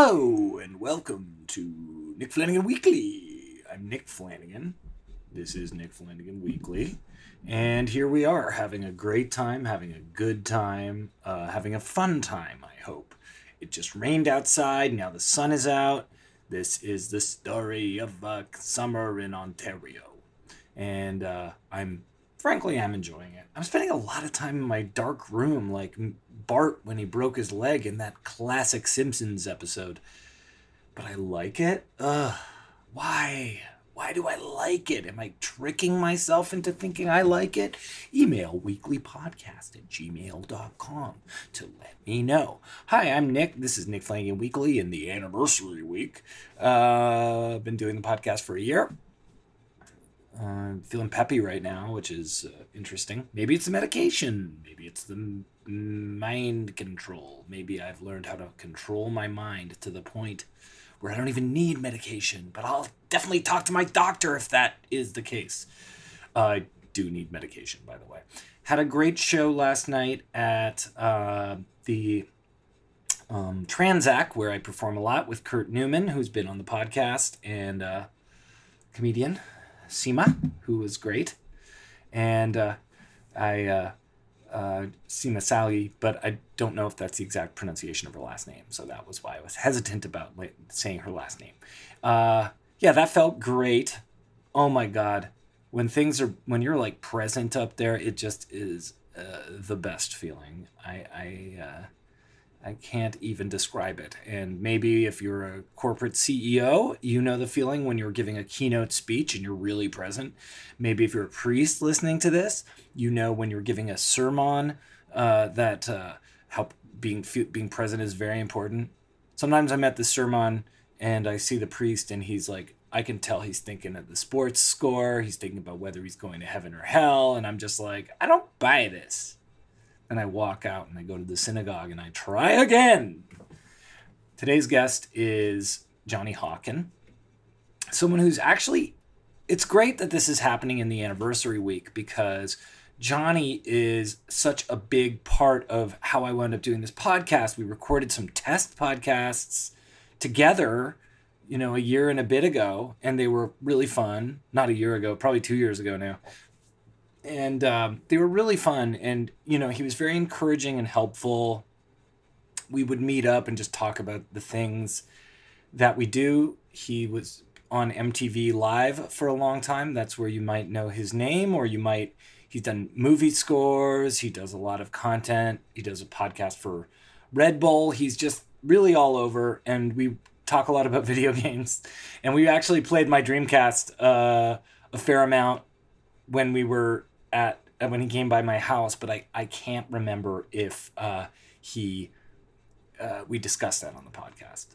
Hello and welcome to Nick Flanagan Weekly. I'm Nick Flanagan. This is Nick Flanagan Weekly. And here we are having a great time, having a good time, uh, having a fun time, I hope. It just rained outside, now the sun is out. This is the story of uh, summer in Ontario. And uh, I'm, frankly, I'm enjoying it. I'm spending a lot of time in my dark room, like Bart when he broke his leg in that classic Simpsons episode. But I like it? Ugh, why? Why do I like it? Am I tricking myself into thinking I like it? Email weeklypodcast at gmail.com to let me know. Hi, I'm Nick. This is Nick Flanagan Weekly in the anniversary week. Uh, I've been doing the podcast for a year. Uh, I'm feeling peppy right now, which is uh, interesting. Maybe it's the medication. Maybe it's the mind control. Maybe I've learned how to control my mind to the point where I don't even need medication. But I'll definitely talk to my doctor if that is the case. Uh, I do need medication, by the way. Had a great show last night at uh, the um, Tranzac, where I perform a lot with Kurt Newman, who's been on the podcast, and uh, comedian Seema, who was great. And uh, I, uh, Seema Sally, but I don't know if that's the exact pronunciation of her last name. So that was why I was hesitant about saying her last name. Uh, yeah, that felt great. Oh my God. When things are, when you're like present up there, it just is uh, the best feeling. I, I, uh, I can't even describe it. And maybe if you're a corporate CEO, you know the feeling when you're giving a keynote speech and you're really present. Maybe if you're a priest listening to this, you know when you're giving a sermon uh, that uh, being being present is very important. Sometimes I'm at the sermon and I see the priest and he's like, I can tell he's thinking of the sports score. He's thinking about whether he's going to heaven or hell. And I'm just like, I don't buy this and I walk out and I go to the synagogue and I try again. Today's guest is Johnny Hawken, someone who's actually, it's great that this is happening in the anniversary week because Johnny is such a big part of how I wound up doing this podcast. We recorded some test podcasts together, you know, a year and a bit ago, and they were really fun. Not a year ago, probably two years ago now and um, they were really fun. And you know, he was very encouraging and helpful. We would meet up and just talk about the things that we do. He was on MTV Live for a long time. That's where you might know his name, or you might. He's done movie scores. He does a lot of content. He does a podcast for Red Bull. He's just really all over, and we talk a lot about video games. And we actually played my Dreamcast uh, a fair amount when we were at when he came by my house, but I, I can't remember if uh, he uh, we discussed that on the podcast.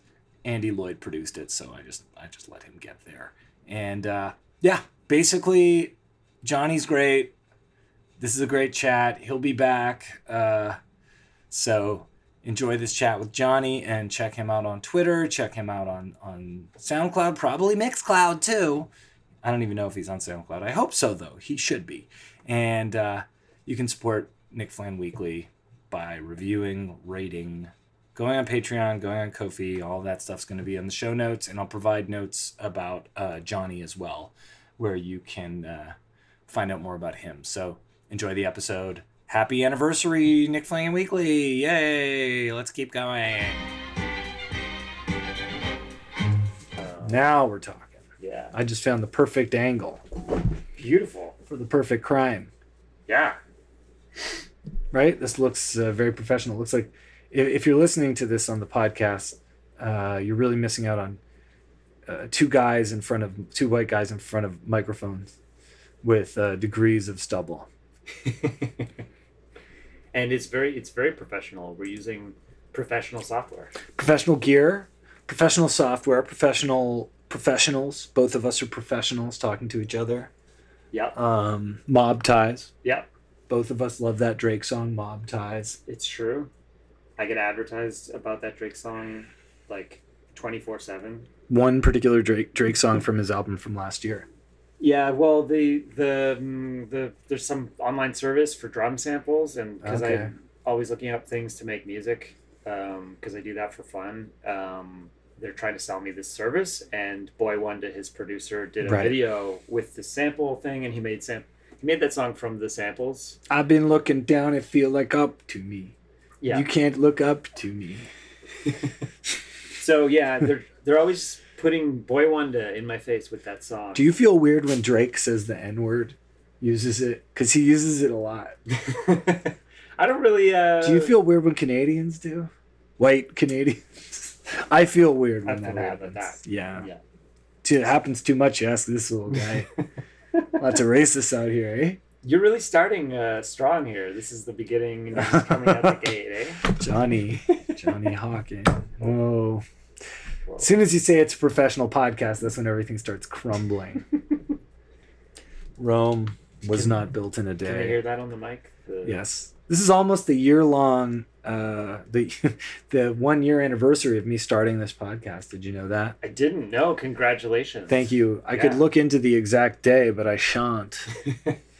Andy Lloyd produced it, so I just I just let him get there. And uh, yeah, basically, Johnny's great. This is a great chat. He'll be back. Uh, so enjoy this chat with Johnny and check him out on Twitter. Check him out on on SoundCloud, probably Mixcloud too. I don't even know if he's on SoundCloud. I hope so though. He should be. And uh, you can support Nick Flan Weekly by reviewing, rating, going on Patreon, going on Ko-fi. All that stuff's going to be in the show notes, and I'll provide notes about uh, Johnny as well, where you can uh, find out more about him. So enjoy the episode. Happy anniversary, Nick Flan Weekly! Yay! Let's keep going. Now we're talking. Yeah. I just found the perfect angle Beautiful. For the perfect crime. Yeah. right? This looks uh, very professional. It looks like if, if you're listening to this on the podcast, uh, you're really missing out on uh, two guys in front of two white guys in front of microphones with uh, degrees of stubble. and it's very it's very professional. We're using professional software. Professional gear, professional software, professional professionals. Both of us are professionals talking to each other. Yep. Um, mob ties. Yep. Both of us love that Drake song, Mob Ties. It's true. I get advertised about that Drake song like twenty four seven. One particular Drake Drake song from his album from last year. Yeah, well, the the mm, the there's some online service for drum samples, and because Okay. I'm always looking up things to make music, because I do that for fun. Um, they're trying to sell me this service, and Boi-1da, his producer, did a Right. video with the sample thing, and he made sam- he made that song from the samples. I've been looking down and feel like up to me. Yeah. You can't look up to me. So yeah, they're they're always putting Boi-1da in my face with that song. Do you feel weird when Drake says the N word? Uses it because he uses it a lot. I don't really. Uh, Do you feel weird when Canadians do? White Canadians. I feel weird when that happens. that. Yeah. Yeah. Too- It happens too much. You ask this little guy. Lots of racists out here, eh? You're really starting uh, strong here. This is the beginning, and you're coming out the gate, eh? Johnny. Johnny Hawking. Whoa. Whoa. As soon as you say it's a professional podcast, that's when everything starts crumbling. Rome was Can- not built in a day. Can I hear that on the mic? The- Yes. This is almost the year long uh the the one year anniversary of me starting this podcast. Did you know that? I didn't know. Congratulations. Thank you. I could look into the exact day, but I shan't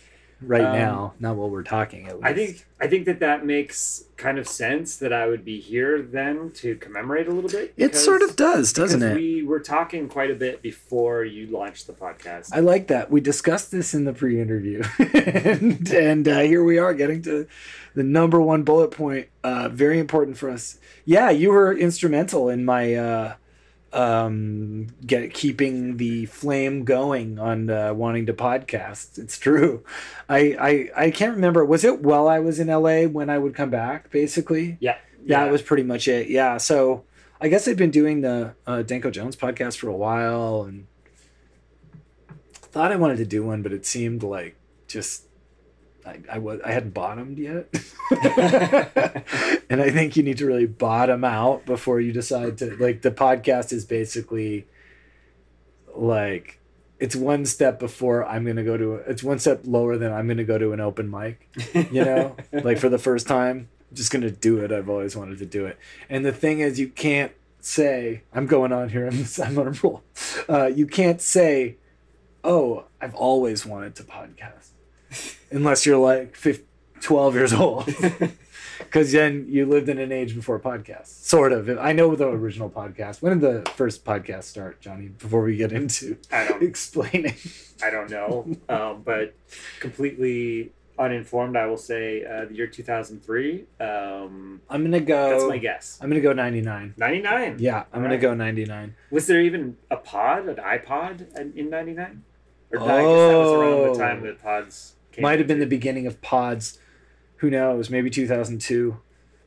right Um, now. Not while we're talking at least. I think I think that that makes kind of sense that I would be here then to commemorate a little bit. it sort of does, doesn't it? We were talking quite a bit before you launched the podcast. I like that. We discussed this in the pre-interview, and, and uh, here we are getting to the number one bullet point. Uh, very important for us. Yeah, you were instrumental in my uh, um, get keeping the flame going on uh, wanting to podcast. It's true. I, I I can't remember. Was it while I was in LA when I would come back? Basically, yeah. that was pretty much it. Yeah. So I guess I've been doing the uh, Danko Jones podcast for a while and thought I wanted to do one, but it seemed like just I, I was I hadn't bottomed yet. and I think you need to really bottom out before you decide to like the podcast is basically like it's one step before I'm gonna go to it's one step lower than I'm gonna go to an open mic you know? Like for the first time just gonna do it. I've always wanted to do it. And the thing is you can't say i'm going on here i'm, I'm on a roll. Uh, you can't say oh i've always wanted to podcast unless you're like 15, 12 years old because then you lived in an age before podcasts sort of i know the original podcast when did the first podcast start johnny before we get into I don't explaining I don't know, um, but completely uninformed. I will say uh, the year two thousand three. Um, i'm gonna go that's my guess. i'm gonna go 99 Ninety nine. yeah i'm gonna Alright. go 99 Was there even a pod, an iPod, in- in ninety nine? Or I guess that was around Oh. the time that pods Might have been the beginning of pods. Who knows? Maybe 2002.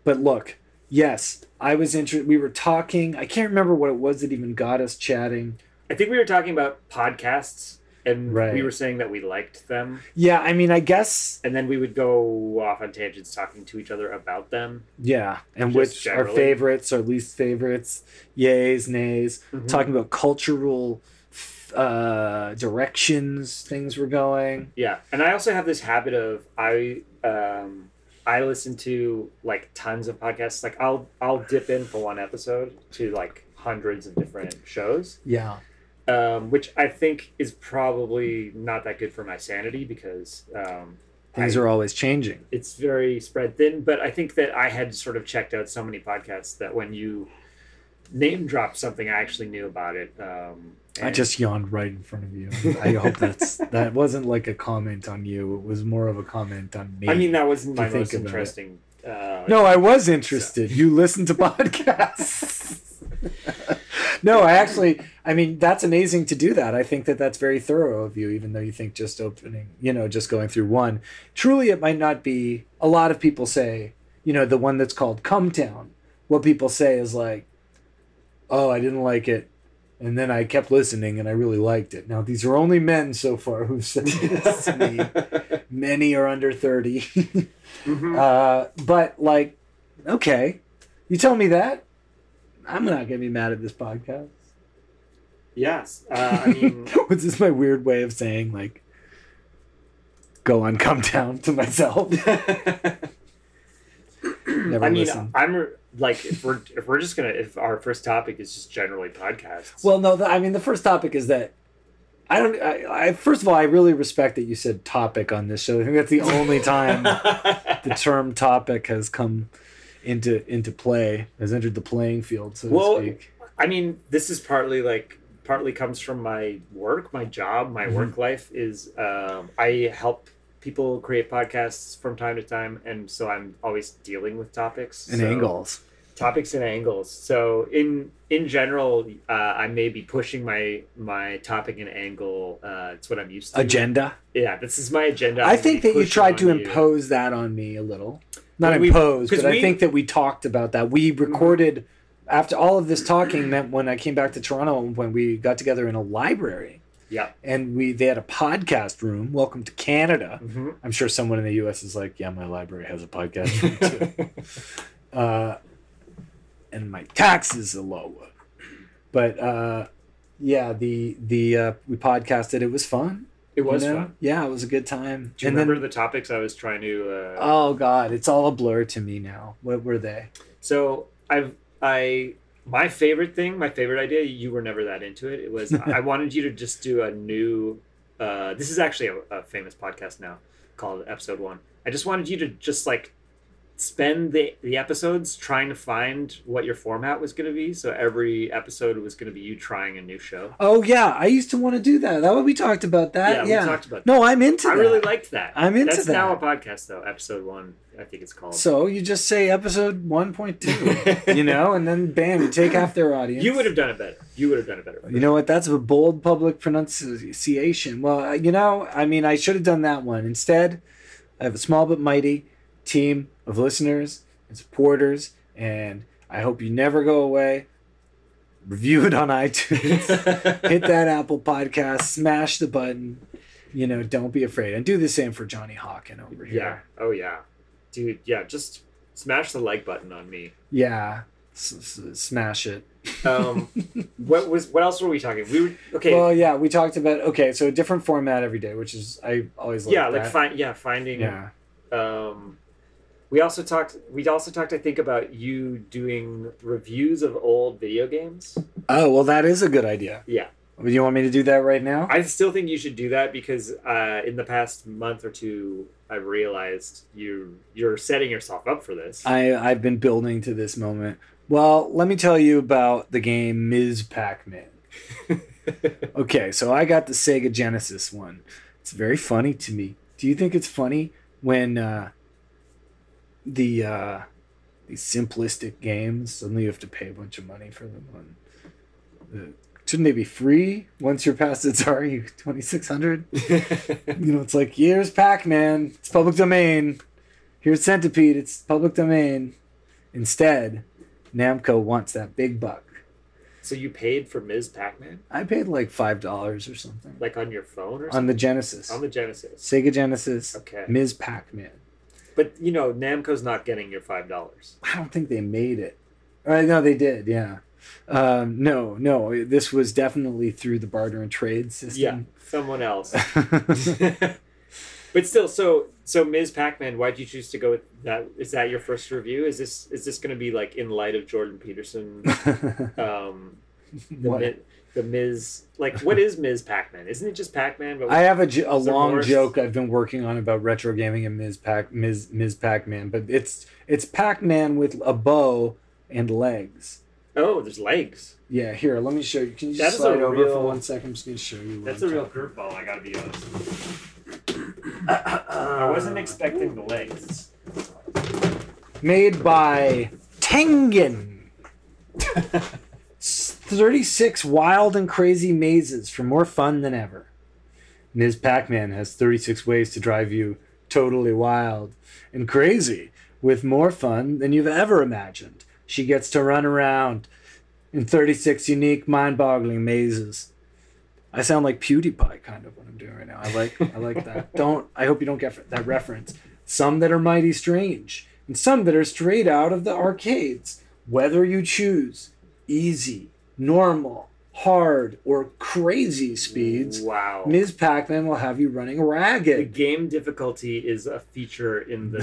But look, yes, I was interested. We were talking. I can't remember what it was that even got us chatting. I think we were talking about podcasts, and Right. we were saying that we liked them, Yeah, I mean, I guess, and then we would go off on tangents talking to each other about them. yeah. And which our favorites, our least favorites, yays, nays, Mhm. talking about cultural uh, directions things were going. Yeah, and I also have this habit of I um, I listen to like tons of podcasts. Like I'll I'll dip in for one episode to like hundreds of different shows, Yeah. um, which I think is probably not that good for my sanity because um, Things I- are always changing. it's very spread thin. But I think that I had sort of checked out so many podcasts that when you name dropped something, I actually knew about it. Um, I just yawned right in front of you. I hope that's that wasn't like a comment on you. It was more of a comment on me. I mean that wasn't my most interesting. Uh, no, I was interested. You listen to podcasts. no, I actually. I mean, that's amazing to do that. I think that that's very thorough of you, even though you think just opening, you know, just going through one. Truly, it might not be. A lot of people say, you know, the one that's called Come Town. What people say is like, "Oh, I didn't like it." And then I kept listening and I really liked it. Now, these are only men so far who've said this to me. Many are under 30. Mhm. uh, but, like, okay, you tell me that. I'm not going to be mad at this podcast. Yes, uh, I mean, What's this my weird way of saying, like, go on, come down to myself? Never I mean, listen. I'm like, if we're if we're just gonna if our first topic is just generally podcasts. Well, no, the, I mean, the first topic is that I don't. I, I first of all, I really respect that you said topic on this show. I think that's the only time the term topic has come into into play, has entered the playing field, so Well, to speak. I mean, this is partly like partly comes from my work, my job, my Mhm. work life is um, I help people create podcasts from time to time, and so I'm always dealing with topics And so- angles. topics and angles. So in in general, uh, I may be pushing my my topic and angle. Uh, it's what I'm used to. Agenda. Yeah, this is my agenda. I I'm think that you tried to you. impose that on me a little. Not Well, we- impose, 'cause but I think that we talked about that. We recorded after all of this talking meant when I came back to Toronto when we got together in a library. Yeah. And we they had a podcast room. Welcome to Canada. Mhm. I'm sure someone in the US is like, yeah, my library has a podcast room too. uh, and my taxes are lower. But uh, yeah, the the uh, we podcasted. It was fun. it was you know? fun. Yeah, it was a good time. Do you and remember then, the topics I was trying to? Uh, oh god, it's all a blur to me now. What were they? So I've I my favorite thing, my favorite idea. You were never that into it. It was I wanted you to just do a new. Uh, this is actually a, a famous podcast now called Episode One. I just wanted you to just like spend the the episodes trying to find what your format was going to be. So every episode was going to be you trying a new show. Oh yeah, I used to want to do that. That we talked about that. yeah, Yeah. we talked about. no, I'm into I that. really liked that. I'm into That's that. now a podcast though. Episode One, I think it's called. so you just say episode 1.2, you know, and then bam, you take half their audience. you would have done it better. You would have done it better. You know what? That's a bold public pronunciation. Well, you know, I mean, I should have done that one. Instead, I have a small but mighty team of listeners and supporters, and I hope you never go away. Review it on iTunes. Hit that Apple podcast. Smash the button. You know, don't be afraid, and do the same for Johnny Hawken over here. Yeah. Oh yeah, dude. Yeah. Just smash the like button on me. Yeah, S- s- smash it. Um, what was? What else were we talking? We were okay. Well, yeah, we talked about okay, so a different format every day, which is I always like yeah, like find. Yeah, finding. yeah. Um, we also talked. We also talked. I think about you doing reviews of old video games. Oh well, that is a good idea. Yeah. Do you want me to do that right now? I still think you should do that because uh, in the past month or two, I've realized you you're setting yourself up for this. I I've been building to this moment. Well, let me tell you about the game Ms. Pac-Man. Okay, so I got the Sega Genesis one. It's very funny to me. Do you think it's funny when uh, the uh, these simplistic games suddenly you have to pay a bunch of money for them? On the, shouldn't they be free once you're past its six hundred? You know, it's like here's Pac-Man, it's public domain. Here's Centipede, it's public domain. Instead, Namco wants that big buck. so you paid for Ms. Pac-Man, I paid like five dollars or something like on your phone or something? on the Genesis, on the Genesis. Sega Genesis, Okay. Ms. Pac-Man. But you know, Namco's not getting your five dollars. I don't think they made it. Uh, no, they did. Yeah. Um, no, no. This was definitely through the barter and trade system. Yeah, someone else. but still, so so Ms. Pac-Man, why'd you choose to go with that? Is that your first review? Is this is this going to be like in light of Jordan Peterson? Um, the the Ms. Like, what is Ms. Pac-Man? Isn't it just Pac-Man? But I have a, jo- a long more? joke I've been working on about retro gaming and Ms. Pac Ms. Ms. Pac-Man, but it's it's Pac-Man with a bow and legs. oh, there's legs. Yeah, here, let me show you. Can you just slide over real- for one second? I'm just gonna show you. That's a real curveball. I gotta be honest. I wasn't expecting the legs. made by Tengen. 36 wild and crazy mazes for more fun than ever. Ms. Pac Man has 36 ways to drive you totally wild and crazy with more fun than you've ever imagined. She gets to run around in 36 unique, mind boggling mazes. I sound like PewDiePie kind of what I'm doing right now. I like I like that. Don't I hope you don't get that reference. Some that are mighty strange, and some that are straight out of the arcades. Whether you choose easy, normal, hard, or crazy speeds, Wow. Ms. Pac-Man will have you running ragged. The game difficulty is a feature in the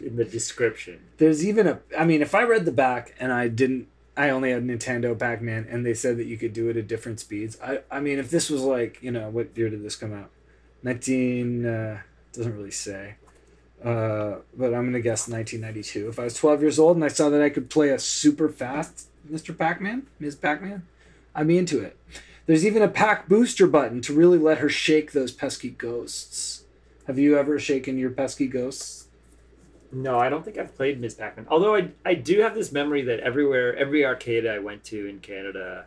in the description. There's even a I mean, if I read the back and I didn't I only had Nintendo Pac-Man and they said that you could do it at different speeds. I I mean, if this was like, you know, what year did this come out? 19 uh doesn't really say. Uh, but I'm gonna guess 1992. If I was 12 years old and I saw that I could play a super fast Mr. Pac-Man, Ms. Pac-Man, I'd be into it. There's even a Pac-Booster button to really let her shake those pesky ghosts. Have you ever shaken your pesky ghosts? No, I don't think I've played Ms. Pac-Man. Although I, I do have this memory that everywhere, every arcade I went to in Canada,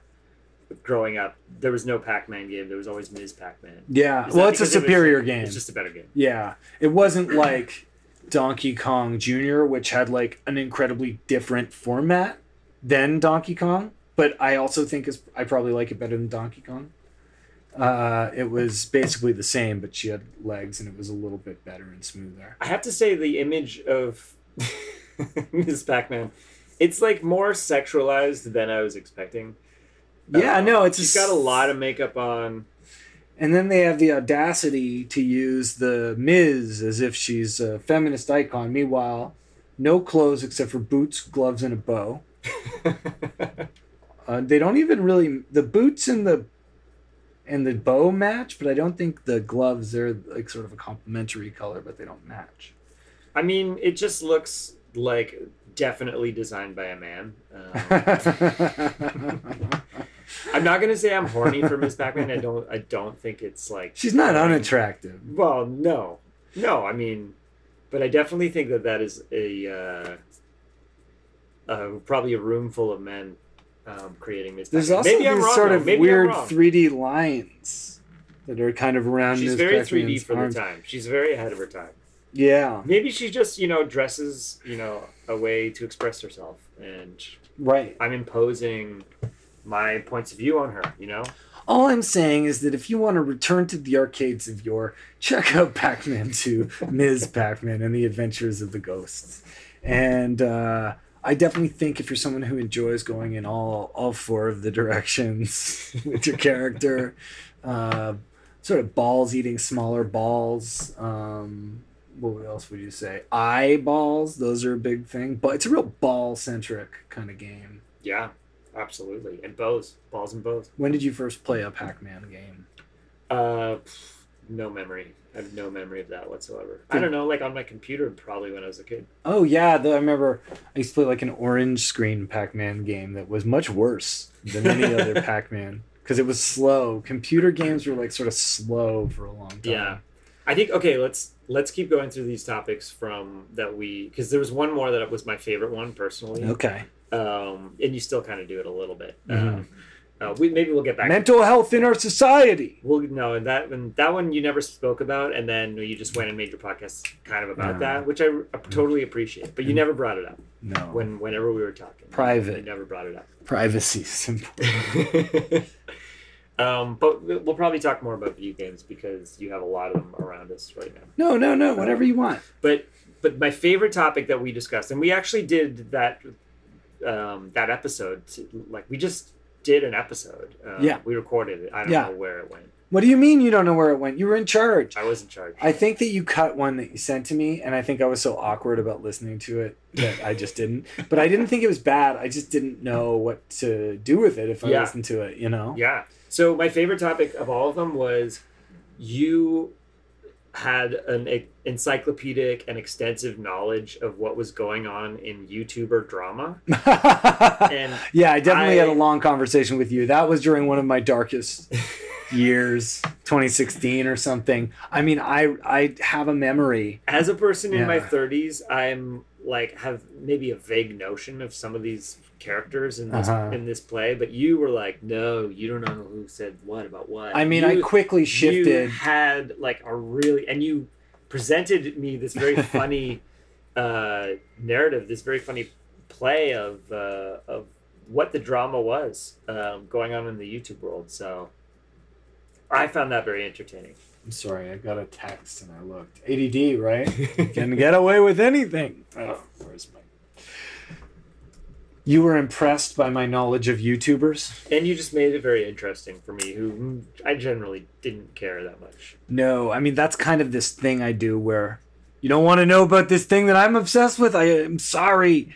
growing up, there was no Pac-Man game. There was always Ms. Pac-Man. Yeah. Is well, it's a because it was- superior game. It's just a better game. Yeah, it wasn't like Donkey Kong Jr., which had like an incredibly different format than Donkey Kong. But I also think it's, I probably like it better than Donkey Kong. Uh, it was basically the same, but she had legs and it was a little bit better and smoother. I have to say the image of Ms. Pac-Man, it's like more sexualized than I was expecting. Yeah, Um, no, it's she's got a lot of makeup on. And then they have the audacity to use the Ms. as if she's a feminist icon. Meanwhile, no clothes except for boots, gloves, and a bow. Uh, they don't even really the boots and the and the bow match, but I don't think the gloves they're like sort of a complementary color, but they don't match. I mean, it just looks like definitely designed by a man. Um, I'm not gonna say I'm horny for Miss Pac-Man. I don't. I don't think it's like. She's not unattractive. Well, no, no. I mean, but I definitely think that that is a uh, uh, probably a room full of men um, creating Ms. There's also Maybe these wrong, sort though. of Maybe weird 3D lines that are kind of around. She's Ms. very Pac-Man's 3D for arms. the time. She's very ahead of her time. Yeah, Maybe she just, you know, dresses, you know, a way to express herself, and right. I'm imposing my points of view on her. You know, All I'm saying is that if you want to return to the arcades of yore, check out Pac-Man 2, Ms. Pac-Man, and the Adventures of the Ghosts. And uh, I definitely think if you're someone who enjoys going in all all four of the directions with your character, uh, sort of balls eating smaller balls. Um, what else would you say? Eyeballs. Those are a big thing, but it's a real ball centric kind of game. yeah, absolutely. And bows, balls and bows. When did you first play a Pac-Man game? Uh, no memory. I have no memory of that whatsoever. I don't know, like on my computer, probably when I was a kid. Oh yeah, the, I remember I used to play like an orange screen Pac-Man game that was much worse than any other Pac-Man because it was slow. Computer games were like sort of slow for a long time. Yeah. I think okay. Let's let's keep going through these topics from that we because there was one more that was my favorite one personally. Okay. Um, and you still kind of do it a little bit. Mhm. Um, uh, we maybe we'll get back. Mental health in our society. We'll no, and that and that one you never spoke about, and then you just went and made your podcast kind of about No. that, which I totally appreciate. But you never brought it up No. when whenever we were talking. Private. You never brought it up. Privacy is important. um, but we- we'll probably talk more about video games because you have a lot of them around us right now. No, no, no. Whatever you want. But but my favorite topic that we discussed, and we actually did that um, that episode. To, like we just did an episode. Um, Yeah. we recorded it. I don't Yeah. know where it went. What do you mean you don't know where it went? You were in charge. I was in charge. I think that you cut one that you sent to me, and I think I was so awkward about listening to it that I just didn't. But I didn't think it was bad. I just didn't know what to do with it if I Yeah. listened to it. You know? Yeah. So my favorite topic of all of them was you had an encyclopedic and extensive knowledge of what was going on in YouTuber drama. And yeah, I definitely I- had a long conversation with you. That was during one of my darkest years, 2016 or something. I mean, I I have a memory. as a person in my 30s, I'm like have maybe a vague notion of some of these characters in this Uh-huh. in this play, but you were like, "No, you don't know who said what about what." I mean, I You- quickly you shifted. had like a really and you presented me this very funny uh narrative this very funny play of uh of what the drama was um, going on in the youtube world so i found that very entertaining I'm sorry, I got a text and I looked. ADD, right? Can get away with anything. Oh, where's my? You were impressed by my knowledge of YouTubers? and you just made it very interesting for me who i generally didn't care that much No, I mean that's kind of this thing I do where you don't want to know about this thing that I'm obsessed with. I am sorry.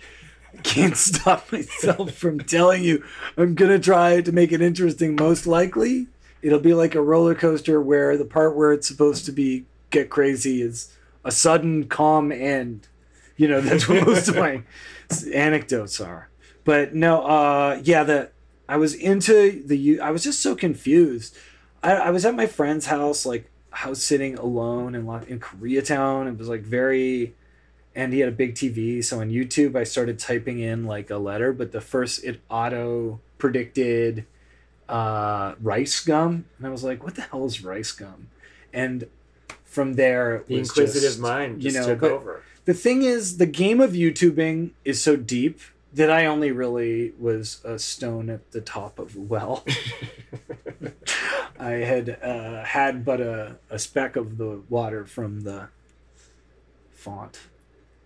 I can't stop myself from telling you. I'm gonna try to make it interesting. Most likely, it'll be like a roller coaster where the part where it's supposed to be get crazy is a sudden calm end. You know, that's what most of my anecdotes are. But no, uh, yeah, the I was into the I was just so confused. I, I was at my friend's house, like house sitting alone in in Koreatown. It was like very, and he had a big TV. So on YouTube, I started typing in like a letter, but the first it auto predicted uh, RiceGum, and I was like, "What the hell is RiceGum?" And from there, it The was inquisitive just, mind you know, took over. the thing is, the game of YouTubing is so deep that I only really was a stone at the top of the well. I had uh, had but a, a speck of the water from the font,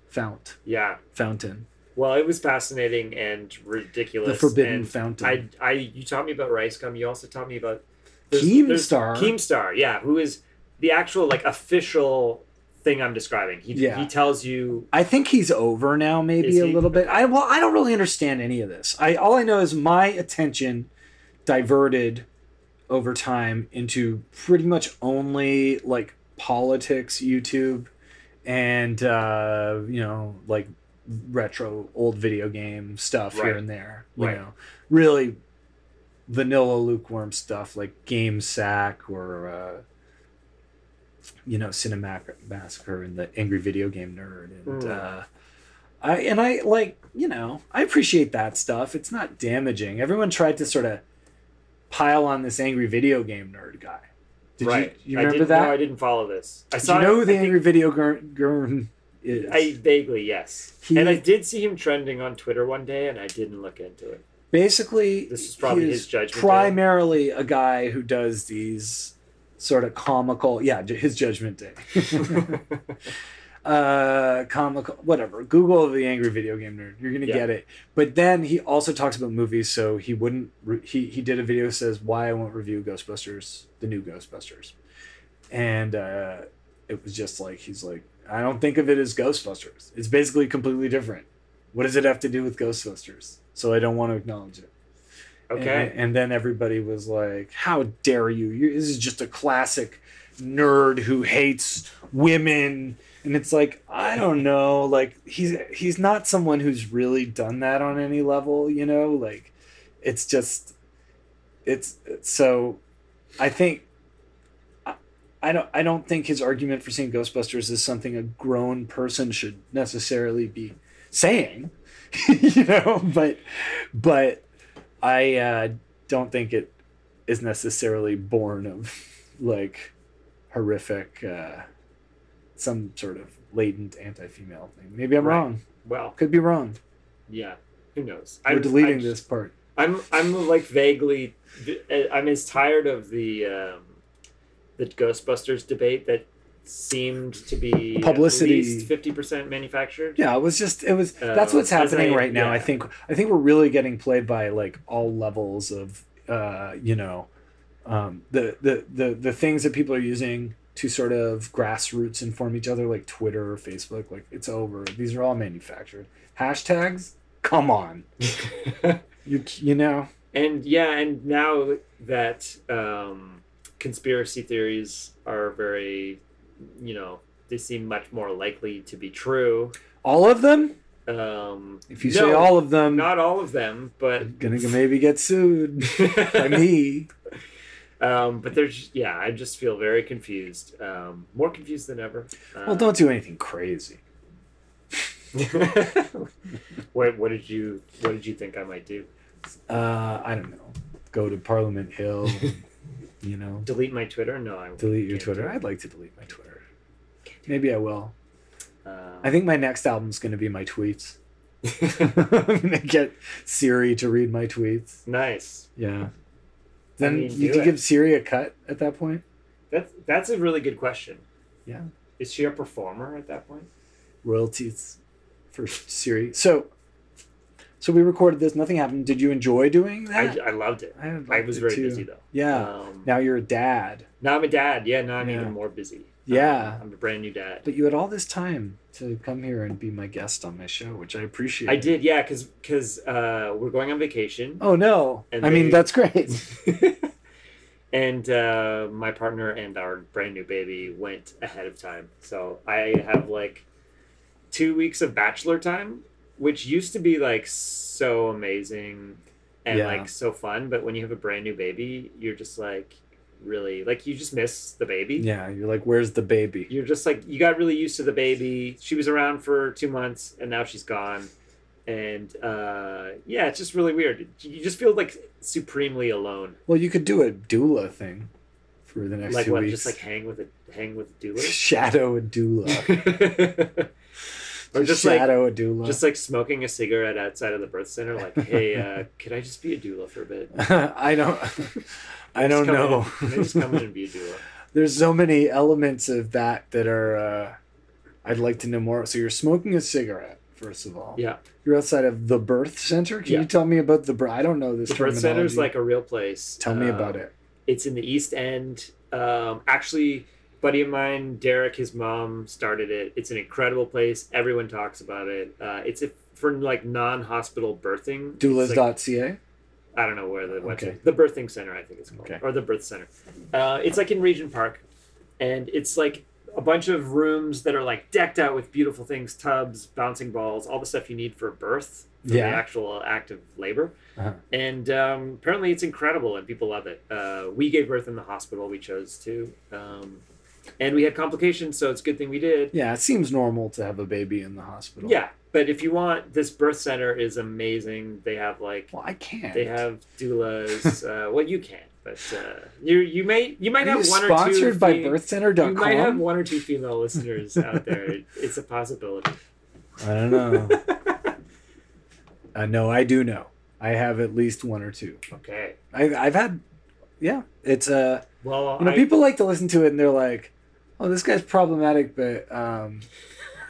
fount, yeah. fountain, Well, it was fascinating and ridiculous. the forbidden and fountain. I, I, you taught me about RiceGum. You also taught me about there's- Keemstar. Keemstar, yeah, who is the actual like official thing I'm describing. He Yeah. he tells you I think he's over now, maybe a little bit. I well, I don't really understand any of this. I all I know is my attention diverted over time into pretty much only like politics YouTube and uh, you know like retro old video game stuff here and there. You Right. know, really vanilla lukewarm stuff like Game Sack or uh, you know Cinematic Massacre and the Angry Video Game Nerd and Mm. uh, I and I like you know I appreciate that stuff. It's not damaging. Everyone tried to sort of pile on this Angry Video Game Nerd guy. Did right. you, you remember that? No, I didn't follow this. I Do saw you know it- who the I think- Angry Video Gurn, Gurn is? I vaguely yes, He- and I did see him trending on Twitter one day, and I didn't look into it. Basically, This is probably his judgment day. Primarily a guy who does these sort of comical, yeah, his judgment day. uh comical whatever google the angry video game nerd you're gonna Yeah. get it but then he also talks about movies so he wouldn't re- he he did a video that says why i won't review ghostbusters the new ghostbusters and uh it was just like he's like i don't think of it as ghostbusters it's basically completely different what does it have to do with ghostbusters so i don't want to acknowledge it okay. and, and then everybody was like, "How dare you? you? This is just a classic nerd who hates women." And it's like, I don't know. Like he's he's not someone who's really done that on any level, you know. Like it's just it's so. I think. I- don't. I don't think his argument for seeing Ghostbusters is something a grown person should necessarily be saying, you know. But, but I uh, don't think it is necessarily born of like horrific, uh, some sort of latent anti-female thing. Maybe I'm Right. wrong. Well, Could be wrong. yeah. Who knows? We're I'm- deleting I'm- this part. I'm I'm like vaguely I'm as tired of the um, the Ghostbusters debate that seemed to be Publicity. fifty percent manufactured. Yeah, it was just it was. that's Uh, what's happening I- right now. I think. I think we're really getting played by like all levels of, uh, you know, um, the, the the the things that people are using to sort of grassroots inform each other, like Twitter or Facebook. Like it's over. These are all manufactured. Hashtags. Come on. You you know. and yeah, and now that um, conspiracy theories are very, you know, they seem much more likely to be true. All of them. Um, If you no, say all of them, not all of them, but gonna maybe get sued by me. Um, but there's yeah, I just feel very confused. Um, more confused than ever. Uh, Well, don't do anything crazy. what what did you what did you think I might do? Uh, I don't know. Go to Parliament Hill. you know. Delete my Twitter? No, I delete your Twitter. I'd like to delete my Twitter. Maybe I will. Um, I think my next album's going to be my tweets. I'm going to get Siri to read my tweets. nice. Yeah. Then mean, you could give Siri a cut at that point. That's that's a really good question. Yeah. Is she a performer at that point? Royalties for Siri. So, so we recorded this. Nothing happened. Did you enjoy doing that? I, I loved it. I, I was it very too. busy though. Yeah. Um, now you're a dad, now I'm a dad. Yeah. Now I'm Yeah. even more busy. Yeah. Um, I'm a brand new dad. but you had all this time to come here and be my guest on my show, which I appreciate. I did. Yeah. Because because uh, we're going on vacation. Oh no! And I mean that's great. and uh, my partner and our brand new baby went ahead of time. So I have like two weeks of bachelor time, which used to be like so amazing and Yeah. like so fun. But when you have a brand new baby, you're just like really like you just miss the baby. Yeah, you're like, where's the baby? You're just like you got really used to the baby. She was around for two months and now she's gone. And uh, yeah, it's just really weird. You just feel like supremely alone. Well, you could do a doula thing for the next like two what? weeks. Just like hang with a hang with a doula. shadow a doula. or just like a doula. just like smoking a cigarette outside of the birth center. Like, hey, uh, could I just be a doula for a bit? I don't. I don't know. In, can I just come in and be a doula? There's so many elements of that that are. Uh, I'd like to know more. So you're smoking a cigarette, first of all. Yeah. You're outside of the birth center. Can Yeah. you tell me about the birth? I don't know this. The birth center is like a real place. Tell me Um, about it. It's in the East End. Um, actually, buddy of mine, Derek, his mom started it. It's an incredible place. Everyone talks about it. Uh, it's a, for like non-hospital birthing. It's like- Doulas.ca. I don't know where the website. Okay. The birthing center, I think it's called, Okay. or the birth center. Uh, it's like in Regent Park, and it's like a bunch of rooms that are like decked out with beautiful things, tubs, bouncing balls, all the stuff you need for birth, for Yeah. the actual act of labor. Uh-huh. And um, apparently, it's incredible, and people love it. Uh, we gave birth in the hospital. We chose to. Um, and we had complications, so it's a good thing we did. Yeah, it seems normal to have a baby in the hospital. Yeah, but if you want, this birth center is amazing. They have like Well, I can't. they have doulas. uh, well, you can't, but uh, you you may you might Are have you one or two. sponsored by fe- birthcenter.com? You might have one or two female listeners out there. It- It's a possibility. I don't know. I know. I do know. I have at least one or two. Okay. I, I've had. Yeah, it's uh, Well, you know, I, people like to listen to it and they're like, "Oh, this guy's problematic," but um,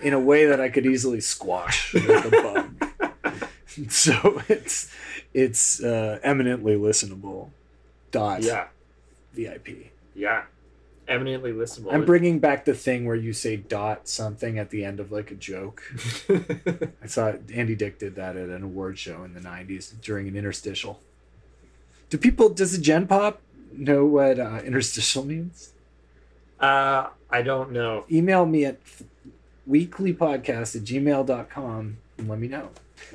in a way that I could easily squash like a bug. so it's it's uh, eminently listenable. Dot yeah, VIP. yeah, eminently listenable. I'm bringing back the thing where you say dot something at the end of like a joke. I saw Andy Dick did that at an award show in the '90s during an interstitial. Do people? Does the Gen Pop know what uh, interstitial means? uh, I don't know. Email me at weeklypodcast at gmail.com and let me know.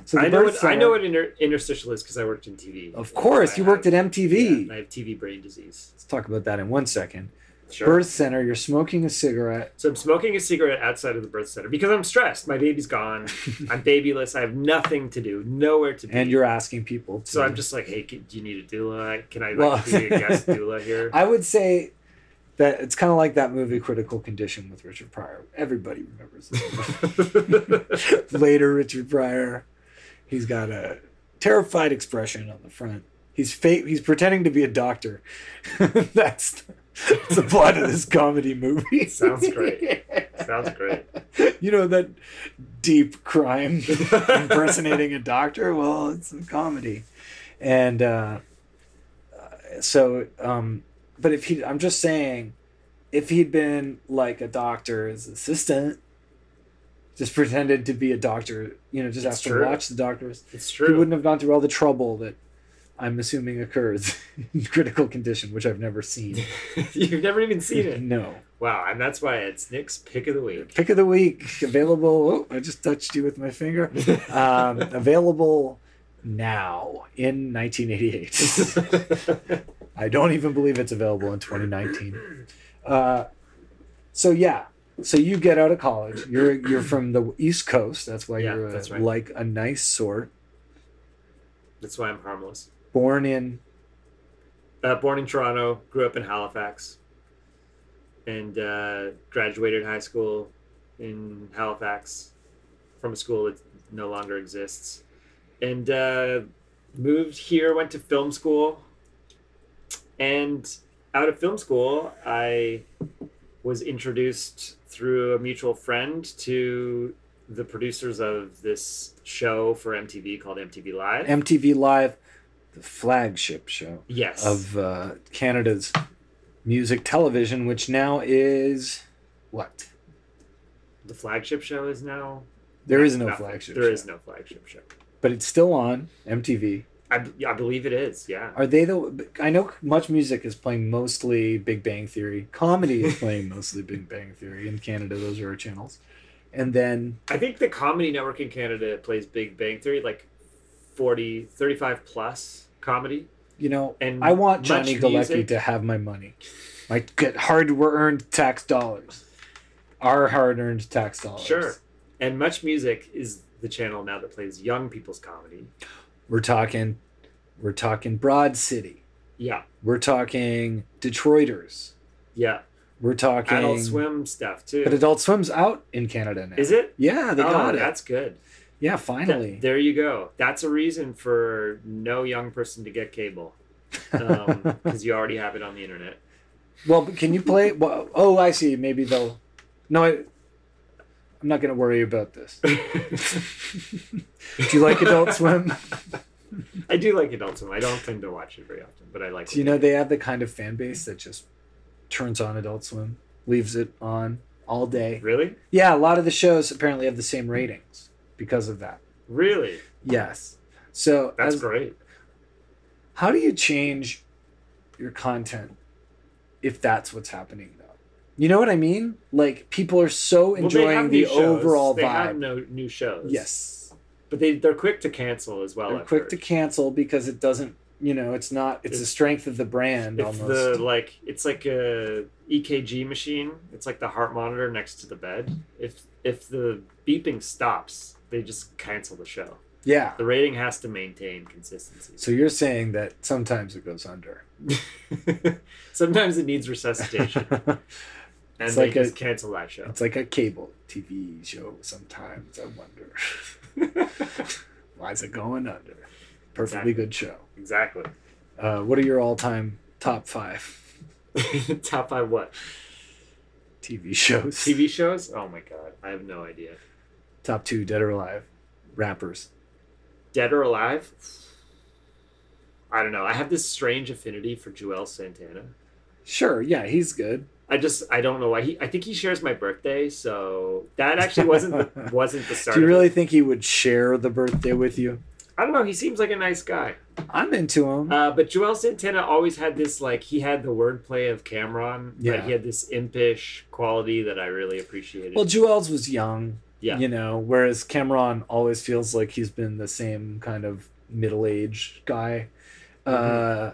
So I know what I know what inter- interstitial is because I worked in TV. Of course, I you worked have- at MTV. yeah, I have TV brain disease. Let's talk about that in one second. Sure. Birth center. You're smoking a cigarette. So I'm smoking a cigarette outside of the birth center because I'm stressed. My baby's gone. I'm babyless. I have nothing to do, nowhere to be. and you're asking people to So I'm just like, hey, can, do you need a doula? Can I like, Well- be a guest doula here? I would say that it's kind of like that movie Critical Condition with Richard Pryor. Everybody remembers this. Later, Richard Pryor, he's got a terrified expression on the front. He's fa- he's pretending to be a doctor. that's, that's the plot of this comedy movie. Sounds great. Sounds great. You know that deep crime impersonating a doctor? Well, it's a comedy. And uh, so, um, but if he, I'm just saying, if he'd been like a doctor's assistant, just pretended to be a doctor, you know, just It's true. watch the doctors, It's true. he wouldn't have gone through all the trouble that I'm assuming occurs in critical condition, which I've never seen. You've never even seen it. No. Wow, and that's why it's Nick's pick of the week. Pick of the week available. Oh, I just touched you with my finger. Um, available now in 1988. I don't even believe it's available in 2019. Uh, so yeah, so you get out of college. You're you're from the East Coast. That's why Yeah, you're a, that's right. like a nice sort. that's why I'm harmless. Born in Uh, born in Toronto, grew up in Halifax, and uh, graduated high school in Halifax from a school that no longer exists. And uh, moved here, went to film school. And out of film school, I was introduced through a mutual friend to the producers of this show for MTV called MTV Live. MTV Live, the flagship show yes. of uh, Canada's music television, which now is what? the flagship show is now There is no flagship. There show. is no flagship show. but it's still on MTV. I, I believe it is. Yeah. Are they the? I know Much Music is playing mostly Big Bang Theory. Comedy is playing mostly Big Bang Theory in Canada. Those are our channels. And then I think the Comedy Network in Canada plays Big Bang Theory, like 40, 35 plus comedy. you know, And I want Johnny Galecki to have my money, my good hard-earned tax dollars, our hard-earned tax dollars. Sure. And Much Music is the channel now that plays young people's comedy. We're talking, we're talking Broad City. Yeah. We're talking Detroiters. Yeah. We're talking Adult Swim stuff too. But Adult Swim's out in Canada now. is it? Yeah, they oh, got it. that's good. Yeah, Th- finally. there you go. That's a reason for no young person to get cable. Um, because you already have it on the internet. well, can you play? Well, oh, I see. Maybe they'll. No, I, I'm not going to worry about this. Do you like Adult Swim? I do like Adult Swim. I don't tend to watch it very often, but I like. Do you know they have the kind of fan base that just turns on Adult Swim, leaves it on all day? Really? Yeah, a lot of the shows apparently have the same ratings because of that. Really? Yes. So That's as- great. how do you change your content if that's what's happening though? You know what I mean? Like people are so enjoying have the new shows. overall They have vibe. no new shows. yes. but they they're quick to cancel as well. They're quick heard. to cancel because it doesn't, you know, it's not it's the strength of the brand If almost. the like, it's like a EKG machine. It's like the heart monitor next to the bed. If if the beeping stops, they just cancel the show. yeah. The rating has to maintain consistency. So you're saying that sometimes it goes under. Sometimes it needs resuscitation, and It's they like a- just cancel that show. It's like a cable TV show sometimes. I wonder. Why is it going under? Perfectly Exactly. good show. exactly. Uh, what are your all-time top five Top five what? TV shows? TV shows? Oh my god, I have no idea. Top two, Dead or Alive, rappers. Dead or alive? I don't know. I have this strange affinity for Juelz Santana. Sure, yeah, he's good. I just I don't know why he. I think he shares my birthday, so that actually wasn't the, wasn't the start. Do you really think he would share the birthday with you? I don't know. He seems like a nice guy. I'm into him. Uh, but Juelz Santana always had this like he had the wordplay of Cam'ron. Yeah. But he had this impish quality that I really appreciated. well, Juelz was young, yeah. you know, whereas Cam'ron always feels like he's been the same kind of middle-aged guy. Uh,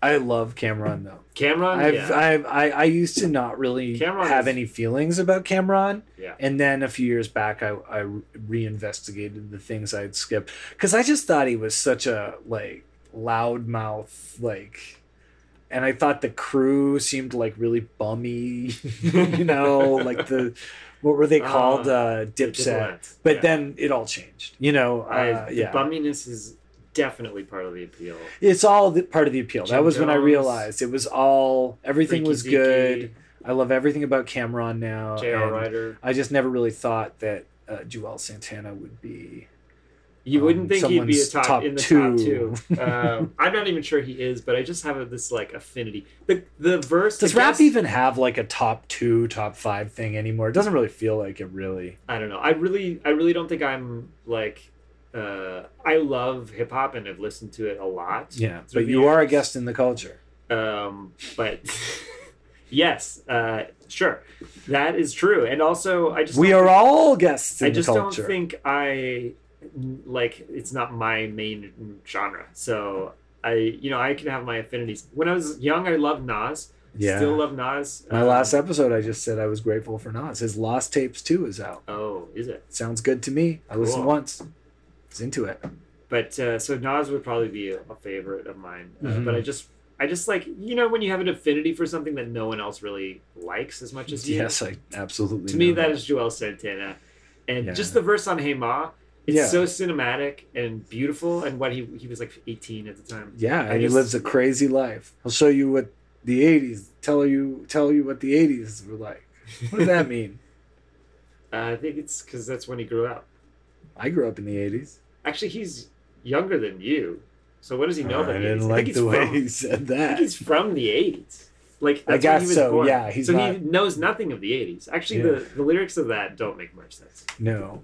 I love Cam'ron though. Cam'ron. I've, yeah. I've I, I used to not really Cam'ron have is- any feelings about Cam'ron, yeah. and then a few years back, I I reinvestigated the things I'd skipped because I just thought he was such a like loudmouth like, and I thought the crew seemed like really bummy, you know, like the what were they called, Uh, uh, Dipset. Dipset, But yeah. then it all changed, you know. I, Uh, the yeah, bumminess is definitely part of the appeal. it's all the, part of the appeal. that Jim was when I realized it was all everything Freaky was Zeke, good. I love everything about Cam'ron now. J.R. Writer. I just never really thought that uh, Juelz Santana would be. You um, wouldn't think he'd be a top, top in the two. top two. um, I'm not even sure he is, but I just have a, this like affinity. The the verse Does rap guest- even have like a top two, top five thing anymore? It doesn't really feel like it really. I don't know. I really I really don't think I'm like. Uh, I love hip hop and have listened to it a lot. Yeah, but you are a guest in the culture. Um, but yes, uh, sure, that is true. And also, I just We are think- all guests in I just don't think I like it's not my main genre. So I, you know, I can have my affinities. When I was young, I loved Nas. yeah. Still love Nas. My Um, last episode, I just said I was grateful for Nas. His Lost Tapes too is out. Oh, is it? Sounds good to me. I listened once. Was into it. But uh, so Nas would probably be a, a favorite of mine. Uh, Mhm. But I just, I just like you know when you have an affinity for something that no one else really likes as much as you. Yes, I absolutely. to me know that is Juelz Santana, and Yeah. just the verse on Hey Ma. It's Yeah. so cinematic and beautiful, and what he he was like 18 at the time. Yeah, and he lives a crazy life. I'll show you what the '80s tell you tell you what the '80s were like. What does that mean? Uh, I think it's because that's when he grew up. I grew up in the '80s. Actually, he's younger than you. So what does he know about I the didn't 80s? I like think the he's way from, he said I think that. he's from the 80s. Like I that's when guess he was so, born. yeah, he's so not- he knows nothing of the 80s. Actually, Yeah. the, the lyrics of that don't make much sense. No,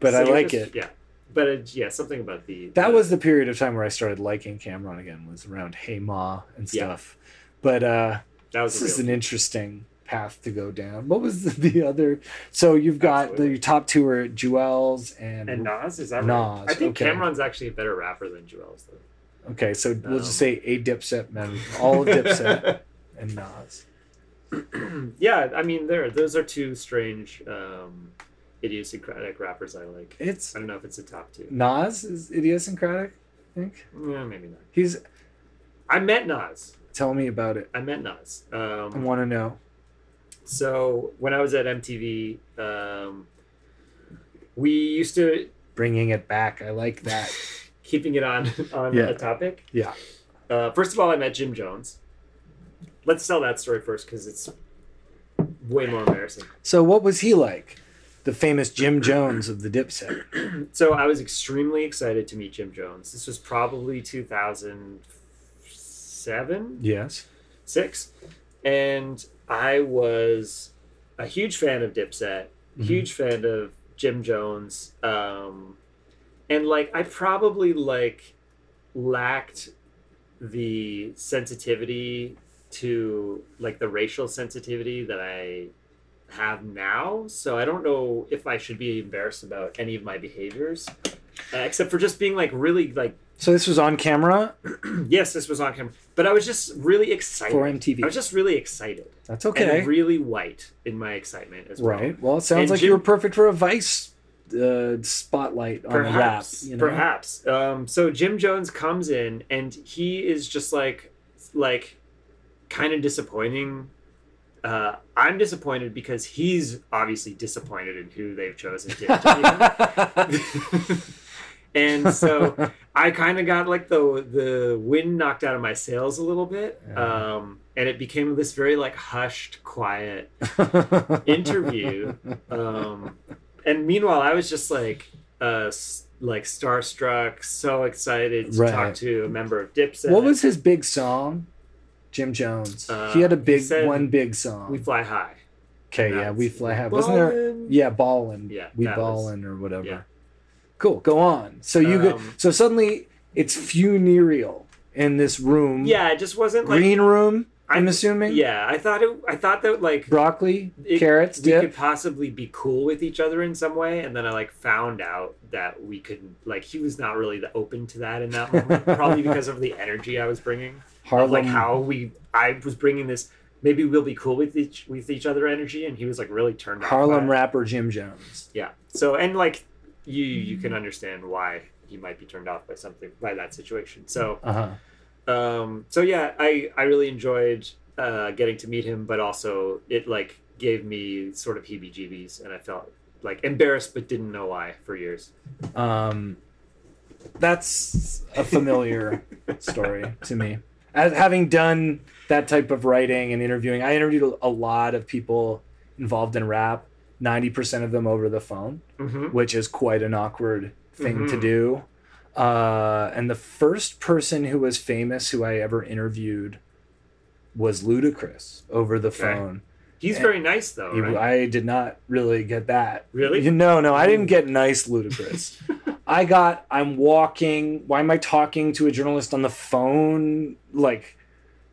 but So I like just- it. Yeah. but it, yeah, something about the That the- was the period of time where I started liking Cam'ron again. Was around Hey Ma and Yeah. stuff. But uh, that was this is an interesting path to go down. What was the, the other? So you've got Absolutely. the top two are Juelz and, and Nas is that Nas, right? I think okay. Cam'ron's actually a better rapper than Juelz though. okay. So we'll just Um, say a Dipset men, all of Dipset and Nas. yeah, I mean, there those are two strange, um, idiosyncratic rappers I like. It's I don't know if it's a top two. Nas is idiosyncratic. I think Yeah, maybe not. he's. I met Nas. Tell me about it. I met Nas. I Um, want to know. So when I was at MTV, um, we used to Bringing it back. I like that. keeping it on on Yeah. a topic. Yeah. Uh, first of all, I met Jim Jones. Let's tell that story first because it's way more embarrassing. So what was he like? The famous Jim Jones of the Dipset. So I was extremely excited to meet Jim Jones. This was probably 2007, Yes. six, and I was a huge fan of Dipset, Mhm. huge fan of Jim Jones, um, and like I probably like lacked the sensitivity to like the racial sensitivity that I have now. So I don't know if I should be embarrassed about any of my behaviors, uh, except for just being like really like So this was on camera yes, this was on camera, but I was just really excited. for MTV. I was just really excited That's okay. and really white in my excitement as well. Right. Well, it sounds And like Jim- you were perfect for a Vice uh, spotlight on Perhaps, rap. You know? perhaps. Um, so Jim Jones comes in and he is just like, like, kind of disappointing. Uh, I'm disappointed because he's obviously disappointed in who they've chosen to interview and so I kind of got like the the wind knocked out of my sails a little bit, Yeah. um, and it became this very like hushed, quiet interview. Um, and meanwhile, I was just like, uh, like starstruck, so excited to Right. talk to a member of Dipset. what was his big song? Jim Jones. Uh, he had a big one big song. We Fly High? okay, yeah, we fly high. Wasn't there? Yeah, ballin'. Yeah, we that was- ballin' or whatever. yeah. Cool. Go on. So you go. Um, So suddenly it's funereal in this room. Yeah, it just wasn't like. Green room. I'm I- assuming. Yeah, I thought it. I thought that like Broccoli, it- carrots, we dip. could possibly be cool with each other in some way, and then I like found out that we couldn't. Like he was not really the open to that in that moment, probably because of the energy I was bringing. Harlem. like how we I was bringing this maybe we'll be cool with each with each other energy and he was like really turned Harlem rapper Jim Jones. yeah so and like you you can understand why he might be turned off by something by that situation so Uh huh. um so yeah I I really enjoyed uh getting to meet him but also it like gave me sort of heebie-jeebies and I felt like embarrassed but didn't know why for years Um, that's a familiar story to me. As having done that type of writing and interviewing, I interviewed a lot of people involved in rap. Ninety percent of them over the phone, mm-hmm. which is quite an awkward thing to Mhm. do. Uh, and the first person who was famous who I ever interviewed was Ludacris over the Okay. phone. he's And very nice though You- right? I did not really get that. Really? No, no, I didn't get nice Ludacris. I got I'm walking. Why am I talking to a journalist on the phone? Like,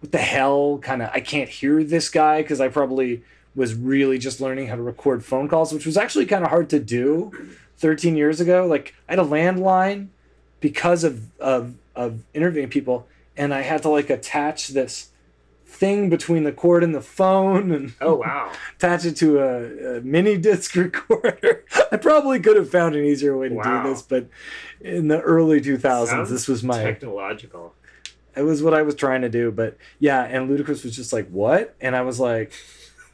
what the hell? Kind of. I can't hear this guy because I probably was really just learning how to record phone calls, which was actually kind of hard to do 13 years ago. Like, I had a landline because of of of interviewing people, and I had to like attach this thing between the cord and the phone and oh wow attach it to a, a mini disc recorder. I probably could have found an easier way to Wow. do this, but in the early 2000s, Sounds this was my technological it was what I was trying to do. But yeah, and Ludacris was just like, "What?" And I was like,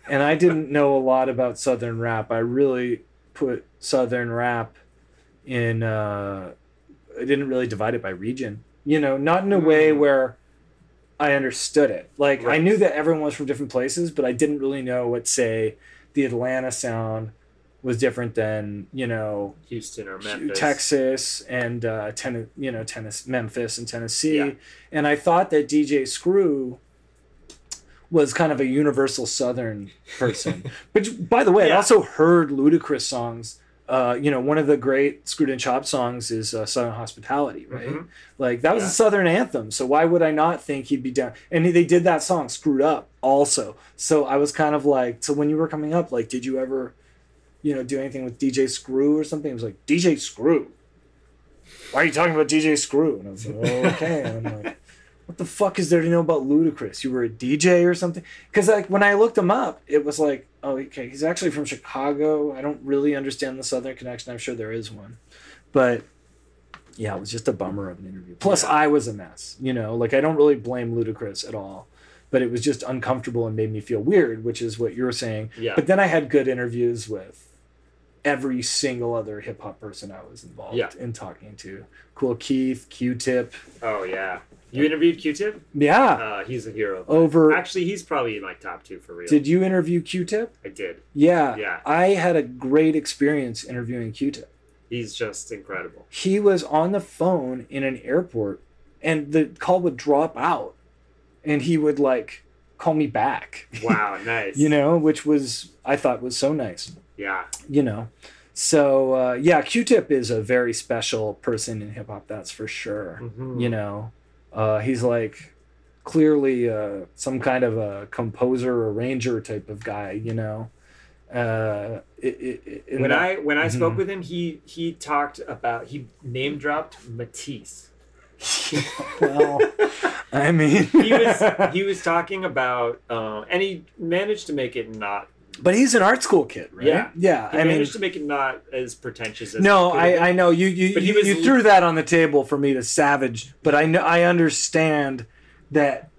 and I didn't know a lot about Southern rap. I really put Southern rap in. uh I didn't really divide it by region. You know, not in a way Mm. where I understood it. Like I knew that everyone was from different places, but I didn't really know what say the Atlanta sound was different than you know Houston or Memphis. Texas and uh, ten, you know, Tennessee, Memphis and Tennessee, Yeah. and I thought that DJ Screw was kind of a universal Southern person. Which, by the way, I also heard Ludacris songs uh, you know, one of the great Screwed and Chopped songs is uh, Southern Hospitality, right? Mhm. Like that was Yeah. a Southern anthem. So why would I not think he'd be down? And they did that song Screwed Up also. So I was kind of like, so when you were coming up, like, did you ever, you know, do anything with DJ Screw or something? It was like DJ Screw. Why are you talking about DJ Screw? And I was like, oh, okay. And I'm like, what the fuck is there to know about Ludacris? You were a DJ or something? Because like when I looked him up, it was like, oh, okay, he's actually from Chicago. I don't really understand the Southern connection. I'm sure there is one, but yeah, it was just a bummer of an interview. Plus, Yeah. I was a mess. You know, like I don't really blame Ludacris at all, but it was just uncomfortable and made me feel weird, which is what you're saying. Yeah. But then I had good interviews with every single other hip hop person I was involved Yeah. in talking to. Kool Keith, Q-Tip. oh yeah. You interviewed Q-Tip? Yeah. Uh, he's a hero. Over Actually, he's probably my top two for real. Did you interview Q-Tip? I did. Yeah. Yeah. I had a great experience interviewing Q-Tip. He's just incredible. He was on the phone in an airport and the call would drop out and he would like call me back. Wow, nice. you know, which was I thought was so nice. Yeah. you know. So uh, yeah, Q-Tip is a very special person in hip hop. That's for sure. Mhm. You know, uh, he's like clearly uh, some kind of a composer, arranger type of guy. You know, uh, it, it, When I when I spoke Mhm. with him, he he talked about he name dropped Matisse. well, I mean, He was he was talking about um, and he managed to make it not but he's an art school kid, right? Yeah. yeah. he I mean, managed to make it not as pretentious as no, it could have been. I, I know you you, you, was- you threw that on the table for me to savage, but I know I understand that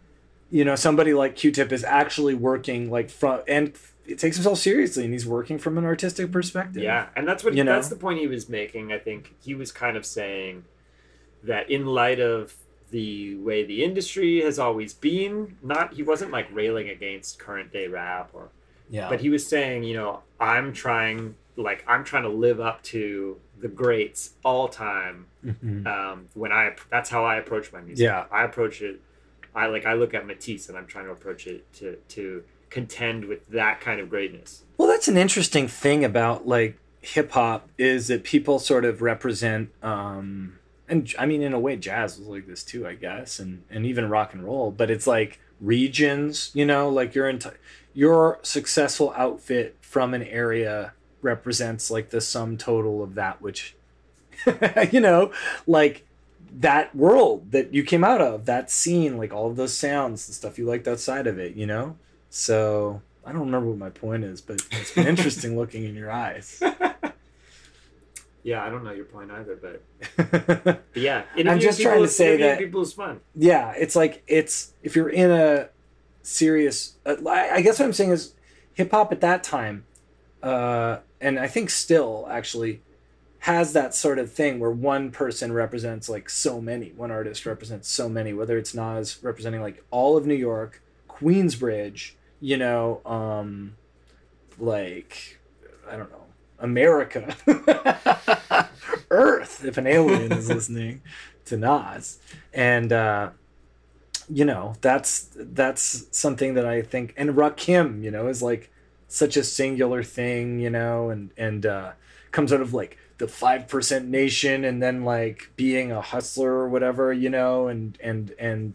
you know somebody like Q-Tip is actually working like from and it takes himself seriously and he's working from an artistic perspective. Yeah, and that's what You know? that's the point he was making. I think he was kind of saying that in light of the way the industry has always been, not he wasn't like railing against current day rap or yeah, but he was saying, you know, I'm trying like I'm trying to live up to the greats all time. Mhm. Um, when I that's how I approach my music. Yeah. I approach it. I like I look at Matisse and I'm trying to approach it to to contend with that kind of greatness. Well, that's an interesting thing about like hip hop is that people sort of represent, um, and I mean, in a way, jazz was like this too, I guess, and and even rock and roll. But it's like regions, you know, like your enti- your successful outfit from an area represents like the sum total of that which, you know, like that world that you came out of, that scene, like all of those sounds, the stuff you liked outside of it, you know. So I don't remember what my point is, but it's been interesting looking in your eyes. Yeah, I don't know your point either, but, but yeah, interviewing just trying to say that- people is fun. yeah, it's like it's if you're in a serious. Uh, I guess what I'm saying is hip hop at that time, uh, and I think still actually has that sort of thing where one person represents like so many, one artist represents so many. Whether it's Nas representing like all of New York, Queensbridge, you know, um, like I don't know, America, Earth. If an alien is listening to Nas, and uh, you know that's that's something that I think, and Rakim, you know, is like such a singular thing, you know, and and uh, comes out of like the five percent nation, and then like being a hustler or whatever, you know, and and and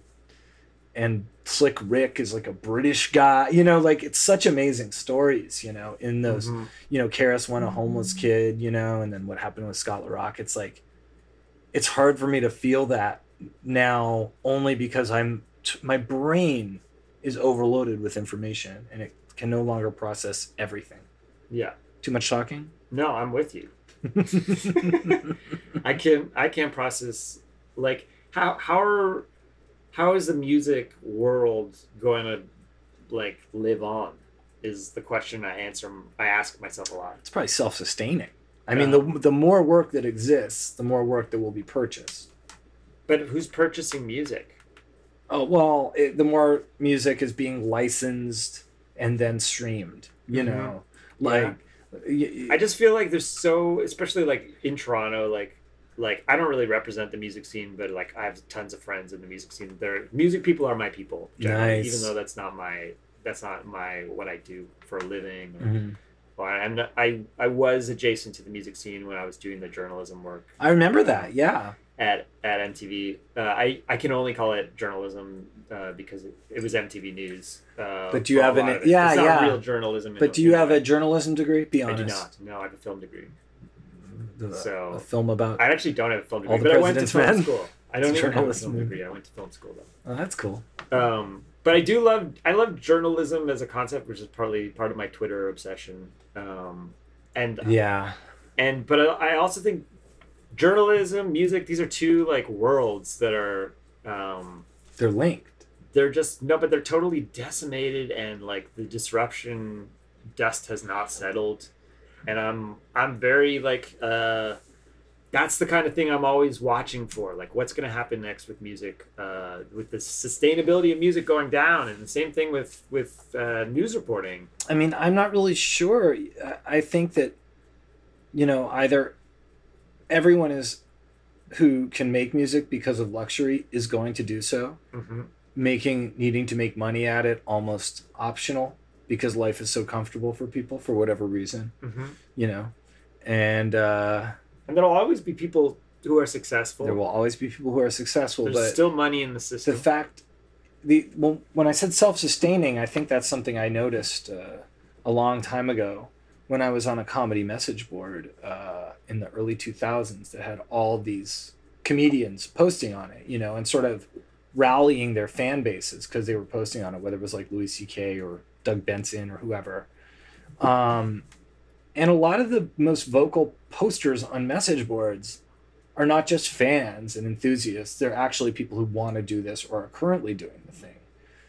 and Slick Rick is like a British guy, you know, like it's such amazing stories, you know, in those Mhm. you know, KRS-One a homeless kid, you know, and then what happened with Scott La Rock. It's like, it's hard for me to feel that now only because I'm, t- my brain is overloaded with information and it can no longer process everything. Yeah. Too much talking? No, I'm with you. I can I can't process like how how are how is the music world going to like live on is the question I answer I ask myself a lot. it's probably self sustaining. I mean, the, the more work that exists, the more work that will be purchased. But who's purchasing music? Oh, well, it, the more music is being licensed and then streamed, you Mhm. know, like, y- I just feel like there's so especially like in Toronto like like I don't really represent the music scene but like I have tons of friends in the music scene. They're music people are my people Nice. even though that's not my that's not my what I do for a living or Mhm. Well, I'm not, I I was adjacent to the music scene when I was doing the journalism work I remember that. Yeah. At at MTV. Uh, I I can only call it journalism uh, because it, it was MTV News. Uh, But do you for a have an- it. yeah, it's not yeah. real journalism. But do you have way. a journalism degree? Be I do not. No, I have a film degree. A- So- a film about. I actually don't have a film All degree, the but I went to President's film Men? school. I don't even have a journalism. film degree. I went to film school though. Oh, that's cool. Um, but I do love I love journalism as a concept, which is partly part of my Twitter obsession. Um, and Yeah. and but I, I also think journalism, music, these are two like worlds that are um, They're linked. they're just no, but they're totally decimated, and like the disruption dust has not settled, and I'm I'm very like uh, that's the kind of thing I'm always watching for. Like, what's going to happen next with music, uh, with the sustainability of music going down, and the same thing with with uh, news reporting. I mean, I'm not really sure. I- I think that, you know, either everyone is who can make music because of luxury is going to do so, Mm-hmm. making needing to make money at it almost optional because life is so comfortable for people for whatever reason, Mm-hmm. you know. And uh, And there'll always be people who are successful. there will always be people who are successful, There's but still money in the system. the fact the well, when I said self-sustaining, I think that's something I noticed uh, a long time ago when I was on a comedy message board uh, in the early 2000s that had all these comedians posting on it, you know, and sort of rallying their fan bases because they were posting on it, whether it was like Louis C.K. or Doug Benson or whoever. Um, and a lot of the most vocal posters on message boards are not just fans and enthusiasts they're actually people who want to do this or are currently doing the thing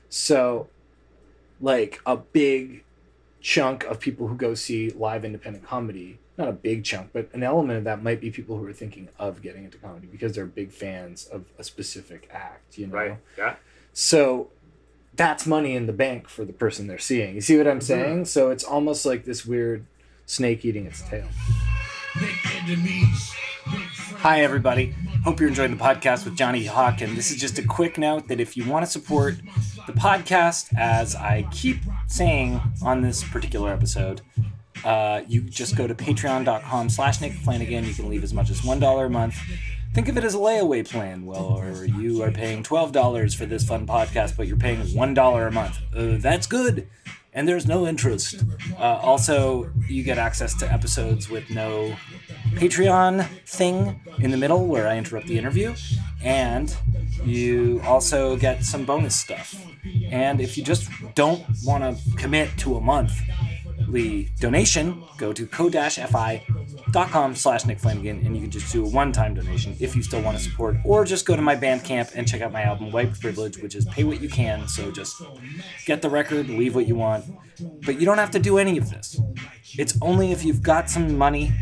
so like a big chunk of people who go see live independent comedy not a big chunk but an element of that might be people who are thinking of getting into comedy because they're big fans of a specific act you know right? Yeah. so that's money in the bank for the person they're seeing you see what i'm saying so it's almost like this weird snake eating its tail Hi, everybody. Hope you're enjoying the podcast with Johnny Hawk. And this is just a quick note that if you want to support the podcast, as I keep saying on this particular episode, uh, you just go to patreon.com slash Nick Flanagan. You can leave as much as $1 a month. Think of it as a layaway plan. Well, or you are paying $12 for this fun podcast, but you're paying $1 a month. Uh, that's good. And there's no interest. Uh, also, you get access to episodes with no Patreon thing in the middle where I interrupt the interview, and you also get some bonus stuff. And if you just don't want to commit to a monthly donation, go to ko-fi.com slash Nick Flanagan, and you can just do a one-time donation if you still want to support, or just go to my Bandcamp and check out my album White Privilege, which is pay what you can. So just get the record, leave what you want, but you don't have to do any of this. It's only if you've got some money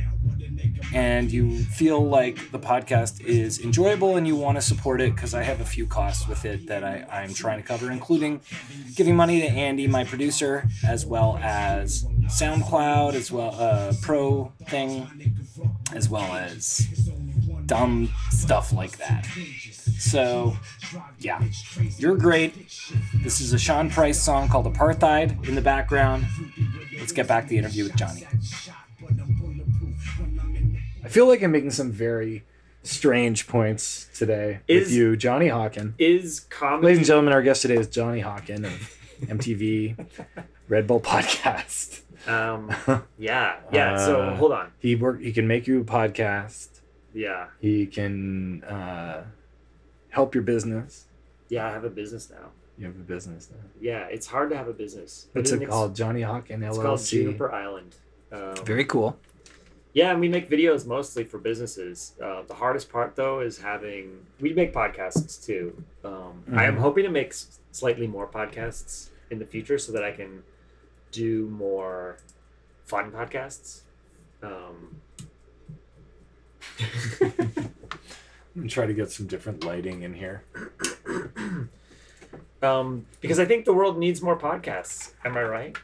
and you feel like the podcast is enjoyable and you want to support it because I have a few costs with it that I, I'm trying to cover, including giving money to Andy, my producer, as well as SoundCloud, as well uh, Pro thing, as well as dumb stuff like that. So, yeah, you're great. This is a Sean Price song called Apartheid in the background. Let's get back to the interview with Johnny. I feel like I'm making some very strange points today with you, Johnny Hawken. Is comedy Ladies and gentlemen, our guest today is Johnny Hawken of MTV Red Bull Podcast. Um, yeah, yeah. so Uh, hold on. He work. He can make you a podcast. Yeah, He can uh, help your business. yeah. I have a business now. You have a business now. Yeah, it's hard to have a business. but What's in it ex- called? Johnny Hawken It's called LLC. Juniper Island. Um, Very cool. Yeah, and we make videos mostly for businesses. Uh, the hardest part, though, is having. We make podcasts too. Um, I am Mhm. hoping to make s- slightly more podcasts in the future so that I can do more fun podcasts. Um, I'm gonna try to get some different lighting in here. um, because I think the world needs more podcasts. Am I right?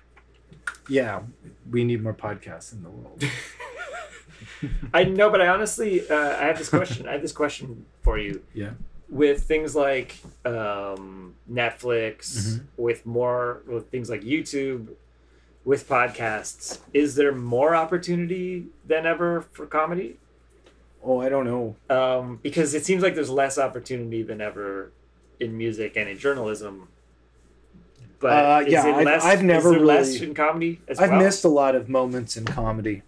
Yeah, we need more podcasts in the world. I know, but I honestly, uh, I have this question. I have this question for you. Yeah. With things like um, Netflix, Mhm. with more with things like YouTube, with podcasts, is there more opportunity than ever for comedy? Oh, I don't know. Um, because it seems like there's less opportunity than ever in music and in journalism. But Uh, is yeah, it I've- less, I've never there less really- in comedy as I've well? missed a lot of moments in comedy.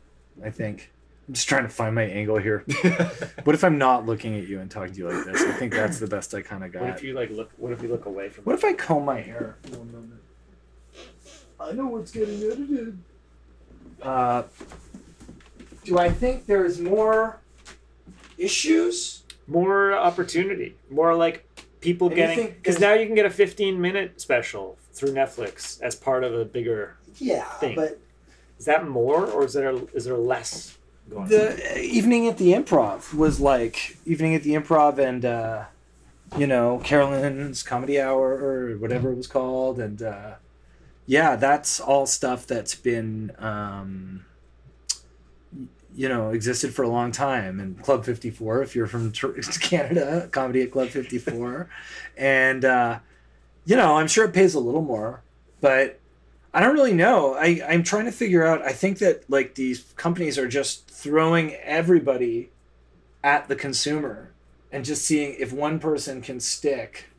I think. I'm just trying to find my angle here. What if I'm not looking at you and talking to you like this? I think that's the best I kind of got. what got. if you like look? What if you look away from? What if I comb my hair? One moment. I know what's getting edited. Uh, do I think there's more issues? more opportunity? More like people And getting because now you can get a 15 minute special through Netflix as part of a bigger. Yeah, Thing. but Is that more or is there is there less going? the evening at the improv was like evening at the improv and uh, you know carolyn's comedy hour or whatever it was called. And uh, yeah that's all stuff that's been um, you know existed for a long time. And club 54 if you're from canada comedy at club 54 and uh, you know i'm sure it pays a little more but I don't really know. I, I'm trying to figure out. I think that like these companies are just throwing everybody at the consumer and just seeing if one person can stick.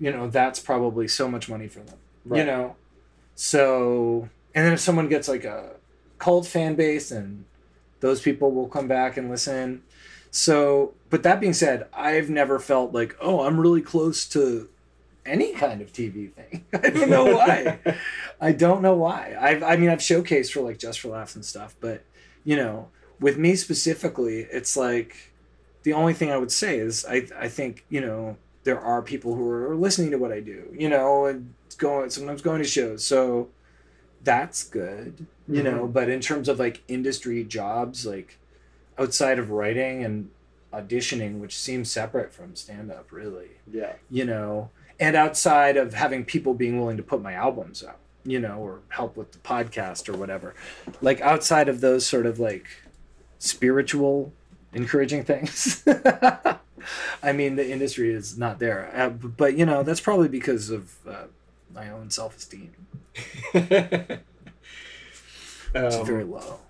You know, that's probably so much money for them. You know, so and then if someone gets like a cult fan base and those people will come back and listen. So, but that being said, I've never felt like, oh, I'm really close to any kind of TV thing. I don't know why. I don't know why. I've, I mean, I've showcased for like Just for Laughs and stuff, but you know, with me specifically, it's like the only thing I would say is I, I think you know there are people who are listening to what I do, you know, and going sometimes going to shows, so that's good, you know. Mm-hmm. But in terms of like industry jobs, like outside of writing and auditioning, which seems separate from stand up, really yeah. you know, and outside of having people being willing to put my albums out, you know, or help with the podcast or whatever, like outside of those sort of like spiritual encouraging things. I mean, the industry is not there, uh, but you know, that's probably because of uh, my own self esteem. It's Um, very low.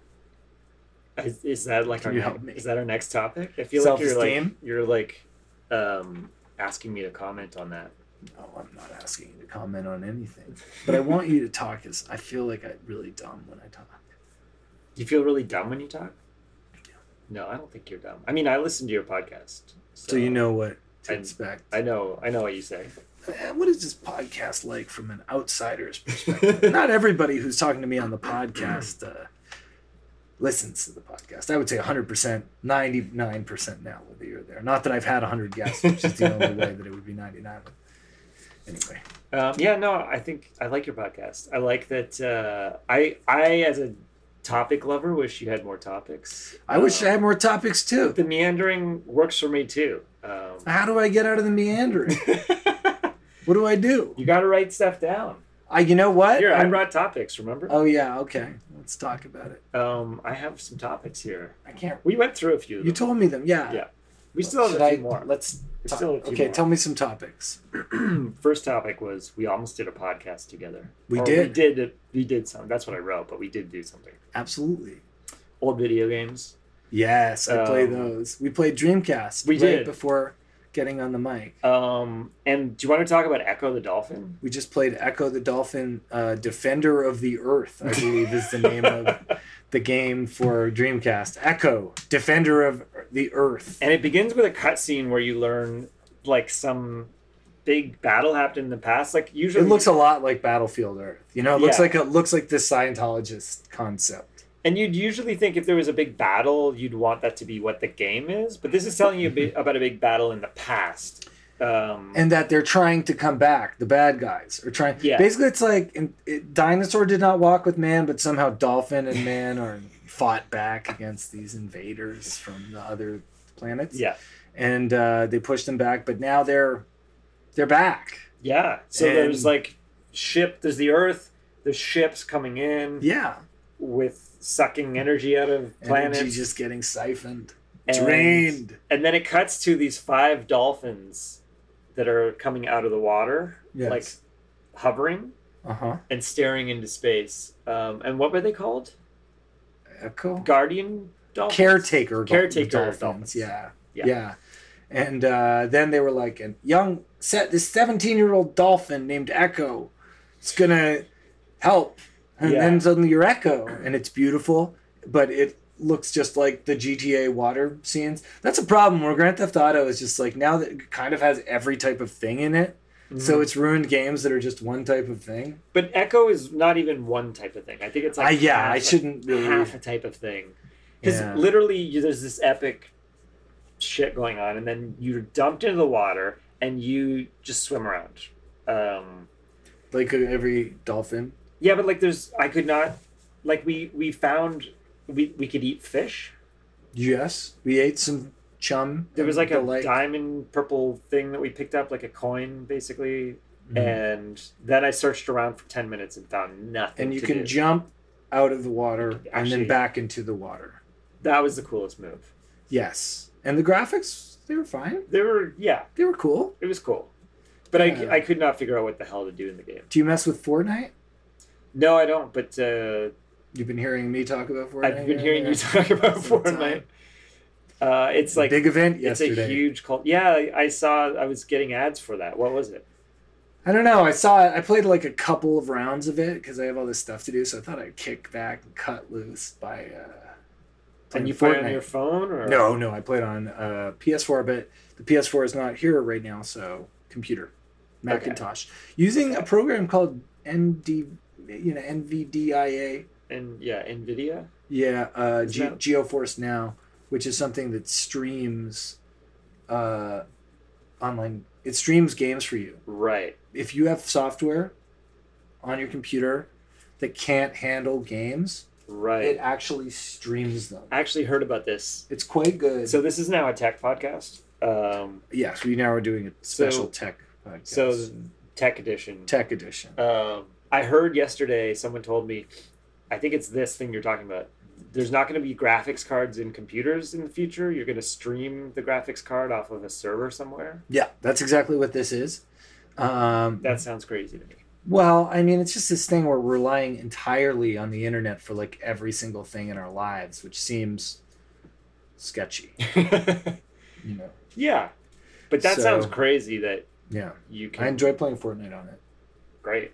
Is, is that like Can our you help me? is that our next topic? I feel like you're like you're like um, asking me to comment on that. No, I'm not asking you to comment on anything, but I want you to talk. Because I feel like I'm really dumb when I talk. You feel really dumb when you talk? No, I don't think you're dumb. I mean, I listen to your podcast, so, So you know what to I- expect. I know, I know what you say. Eh, what is this podcast like from an outsider's perspective? Not everybody who's talking to me on the podcast uh, listens to the podcast. I would say 100%, 99% now, whether you're there. Not that I've had 100 guests, which is the only way that it would be 99. Anyway, Um, yeah, no, I think I like your podcast. I like that. Uh, I, I as a topic lover, wish you had more topics. I wish I had more topics too. the meandering works for me too. Um, How do I get out of the meandering? What do I do? you got to write stuff down. I, you know what? Here, I brought topics. Remember? oh yeah, okay. Let's talk about it. Um, I have some topics here. I can't. We went through a few. Of You told me them. Yeah. Yeah. We still have a few I- more. Let's. Still okay, more. tell me some topics. First topic was we almost did a podcast together. We Or did. We did. We did some. That's what I wrote, but we did do something. Absolutely. Old video games. Yes, I Um, those. We played Dreamcast. We right did. before getting on the mic. Um, and do you want to talk about Ecco the Dolphin? We just played Ecco the Dolphin, uh, Defender of the Earth. I believe is the name of the game for Dreamcast. Ecco, Defender of the Earth. And it begins with a cutscene where you learn like some big battle happened in the past. Like usually, It looks a lot like Battlefield Earth. You know, it looks Yeah. like it looks like this Scientologist concept. and you'd usually think if there was a big battle, you'd want that to be what the game is. But this is telling you a bit about a big battle in the past. Um, and that they're trying to come back. The bad guys are trying. Yeah. Basically, it's like in, it, dinosaur did not walk with man, but somehow dolphin and man are fought back against these invaders from the other planets. yeah, and uh, they pushed them back, but now they're they're back. yeah. So And- there's like ship. There's the Earth. There's ships coming in Yeah, with sucking energy out of planets. energy just getting siphoned, And- drained. and then it cuts to these five dolphins that are coming out of the water, Yes. like hovering. Uh huh. and staring into space. Um, and what were they called? Ecco. Guardian dolphins. Caretaker. Caretaker dolphins. dolphins. Yeah. Yeah. Yeah. And uh, then they were like, a young set this 17 year old dolphin named Ecco. It's gonna help. And Yeah. then suddenly you're Ecco, and it's beautiful, but it looks just like the GTA water scenes. That's a problem where Grand Theft Auto is just like now that it kind of has every type of thing in it. So Mhm. it's ruined games that are just one type of thing. But Ecco is not even one type of thing. I think it's like I yeah, half I a- shouldn't really. half a type of thing. Because Yeah. literally, you, there's this epic shit going on, and then you're dumped into the water, and you just swim around. Um, like uh, every dolphin. yeah, but like, there's I could not like we we found we we could eat fish. Yes, we ate some chum. There was like a diamond purple thing that we picked up, like a coin, basically. Mhm. And then I searched around for ten minutes and found nothing. and you can do. jump out of the water and then back into the water. That was the coolest move. Yes, and the graphics they were fine. They were yeah, They were cool. it was cool, but Yeah. I I could not figure out what the hell to do in the game. Do you mess with Fortnite? No, I don't. But uh, You've been hearing me talk about Fortnite. I've been hearing you talk about Fortnite. Uh, it's like big event it's yesterday. a huge cult. Yeah, I- saw. I was getting ads for that. What was it? I don't know. I saw it. I played like a couple of rounds of it because I have all this stuff to do. So I thought I'd kick back and cut loose by. Uh, And you play on your phone or No, no, I played on uh, PS4, but the PS4 is not here right now, so computer, Macintosh, using a program called ND, you know, NVIDIA. And yeah, Nvidia. Yeah, uh, Ge- that- GeForce Now, which is something that streams uh, online. It streams games for you. Right. If you have software on your computer that can't handle games, Right. it actually streams them. I actually heard about this. It's quite good. So this is now a tech podcast. Um, yes, we now are doing a special So- tech podcast. so tech edition. tech edition. Um, I heard yesterday someone told me, I think it's this thing you're talking about. There's not going to be graphics cards in computers in the future. You're going to stream the graphics card off of a server somewhere. Yeah, that's exactly what this is. Um, That sounds crazy to me. well, I mean, it's just this thing where we're relying entirely on the internet for like every single thing in our lives, which seems sketchy. You know. yeah, but that So- sounds crazy that Yeah, you can. I enjoy playing Fortnite on it. Great.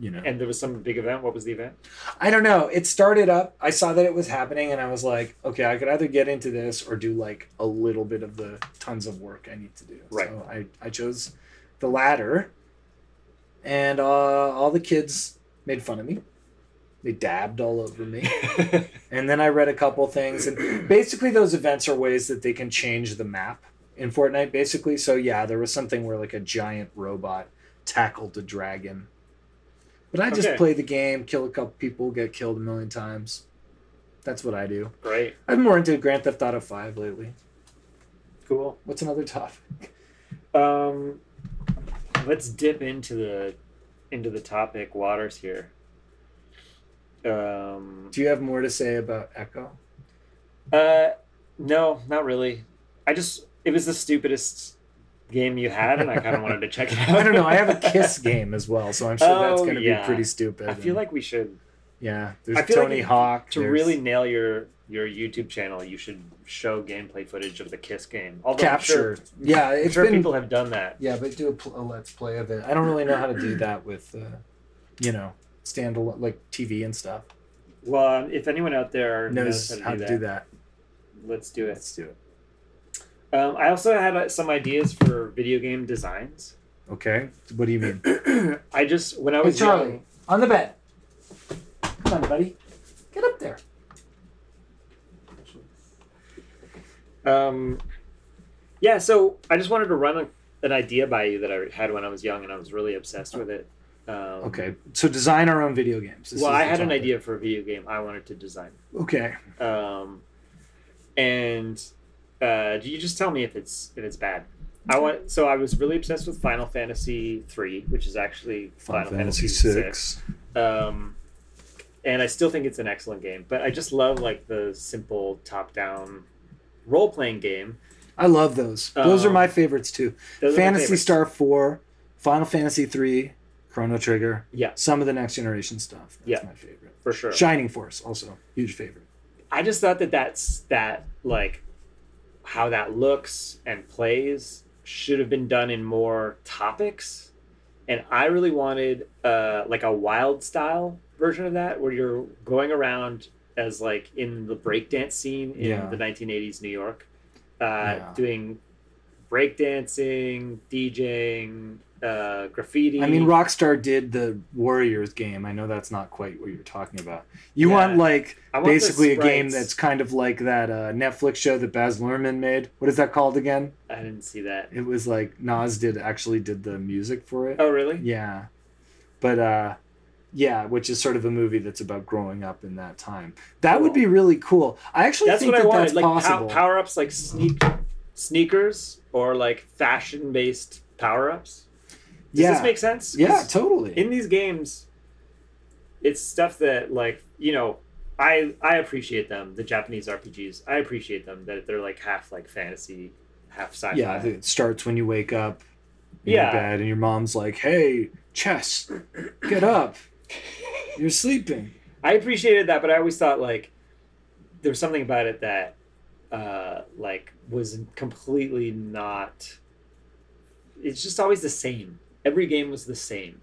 You know. And there was some big event. What was the event? I don't know. It started up. I saw that it was happening, and I was like, okay, I could either get into this or do like a little bit of the tons of work I need to do. Right. So I, I chose the latter, and uh, all the kids made fun of me. They dabbed all over me. And then I read a couple things, and basically those events are ways that they can change the map in Fortnite. Basically, so yeah, there was something where like a giant robot tackled a dragon. But I just Okay. play the game, kill a couple people, get killed a million times. That's what I do. Great. I'm more into Grand Theft Auto Five lately. Cool. What's another topic? Um, let's dip into the into the topic waters here. Um, Do you have more to say about Ecco? uh, no, not really. I just it was the stupidest game you had, and I kind of wanted to check it out. I don't know. I have a Kiss game as well, so I'm sure that's Oh, going to yeah. be pretty stupid. I feel and- like we should yeah. There's like Tony if- Hawk. to there's really nail your your YouTube channel. You should show gameplay footage of the Kiss game. Although capture. sure, yeah, it's sure been people have done that. Yeah, but do a, pl- a let's play of it. I don't really know how to do that with, uh, you know, standalone like TV and stuff. Well, if anyone out there Knows knows how to do that. let's do it. Let's do it. Um, I also had uh, some ideas for video game designs. Okay. What do you mean? I just when I Hey, was Charlie, on the bed. Come on, buddy. Get up there. um, yeah. So I just wanted to run a, an idea by you that I had when I was young, and I was really obsessed with it. Um, Okay. So design our own video games. This well, I had an idea for a video game I wanted to design, Okay. um, and uh, do you just tell me if it's if it's bad. I want. So I was really obsessed with Final Fantasy three, which is actually Final, Fantasy six. Um, and I still think it's an excellent game, but I just love like the simple top-down role-playing game. I love those. Those are Um, my favorites too. Those are my Fantasy favorites. Star 4, Final Fantasy 3, Chrono Trigger. Yeah. Some of the next generation stuff. That's Yeah. my favorite. for sure. Shining Force also huge favorite. I just thought that that's that like how that looks and plays should have been done in more topics, and I really wanted uh, like a wild style version of that where you're going around as like in the breakdance scene in Yeah. the 1980s New York, uh, Yeah. doing breakdancing, DJing, uh, graffiti. I mean, Rockstar did the Warriors game. I know that's not quite what you're talking about. You Yeah. want like want basically a game that's kind of like that uh, Netflix show that Baz Luhrmann made. What is that called again? I didn't see that. It was like Nas did actually did the music for it. Oh, really? Yeah. But uh yeah, which is sort of a movie that's about growing up in that time. That would be really cool. I actually that's think what I wanted. that's Like possible. power ups, like sneak sneakers or like fashion based power ups. Does yeah. this make sense? Yeah, totally. In these games, it's stuff that like you know. I I appreciate them. The Japanese RPGs. I appreciate them that they're like half like fantasy, half sci-fi. yeah, it starts when you wake up in Yeah. your bed and your mom's like, "Hey, chess, get up. You're sleeping." I appreciated that, but I always thought like there was something about it that uh like was completely not it's just always the same. Every game was the same.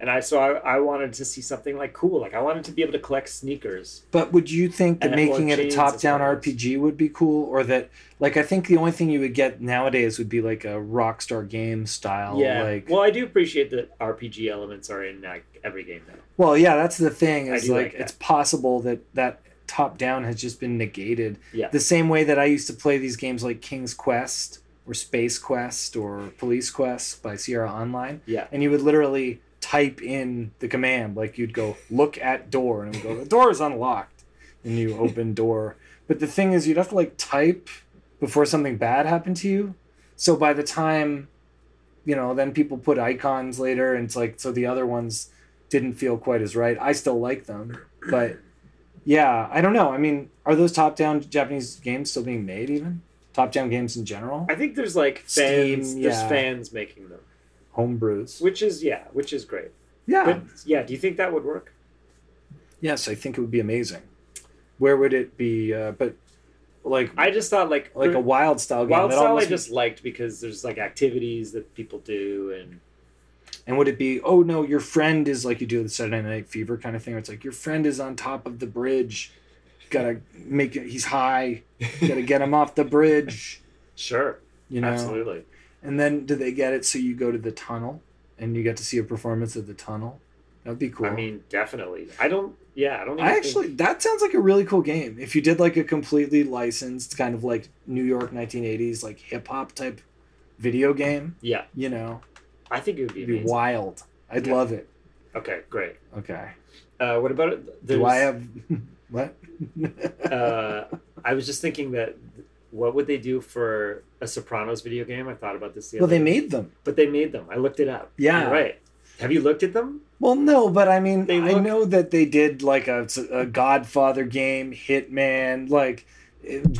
And I so I, I wanted to see something like cool. Like I wanted to be able to collect sneakers. But would you think that making it a top-down. RPG would be cool, or that like I think the only thing you would get nowadays would be like a Rockstar game style, yeah. like well, I do appreciate that RPG elements are in like every game now. Well, yeah, that's the thing. Is like, like it's possible that that top down has just been negated. Yeah. The same way that I used to play these games like King's Quest or Space Quest or Police Quest by Sierra Online, Yeah. and you would literally type in the command like you'd go look at door and it would go the door is unlocked and you open door. But the thing is you'd have to like type before something bad happened to you. So by the time you know, then people put icons later and it's like so the other ones didn't feel quite as right. I still like them, but yeah, I don't know. I mean, are those top-down Japanese games still being made even? Top-down games in general? I think there's like Steam, fans there's yeah. fans making them. Homebrews. Which is yeah, which is great. Yeah. But yeah, do you think that would work? yes, I think it would be amazing. Where would it be uh, but like I just thought like like a wild style game Wild that Style I just liked because there's like activities that people do and And would it be, oh no, your friend is like you do the Saturday Night Fever kind of thing, where it's like your friend is on top of the bridge. Gotta make it, he's high. Gotta get him off the bridge. sure, You know? absolutely. And then do they get it so you go to the tunnel and you get to see a performance of the tunnel? That'd be cool. I mean, definitely. I don't. Yeah, I don't. I think- actually, that sounds like a really cool game. If you did like a completely licensed kind of like New York 1980s, like hip hop type video game, yeah, you know, I think it would be be wild. I'd Yeah. love it. Okay, great. Okay. Uh, what about it? Do I have what? uh, I was just thinking that what would they do for a Sopranos video game? I thought about this the well, they day. made them. but they made them. I looked it up. Yeah. You're right. Have you looked at them? Well, no, but I mean, They I know that they did like a, a Godfather game, Hitman, like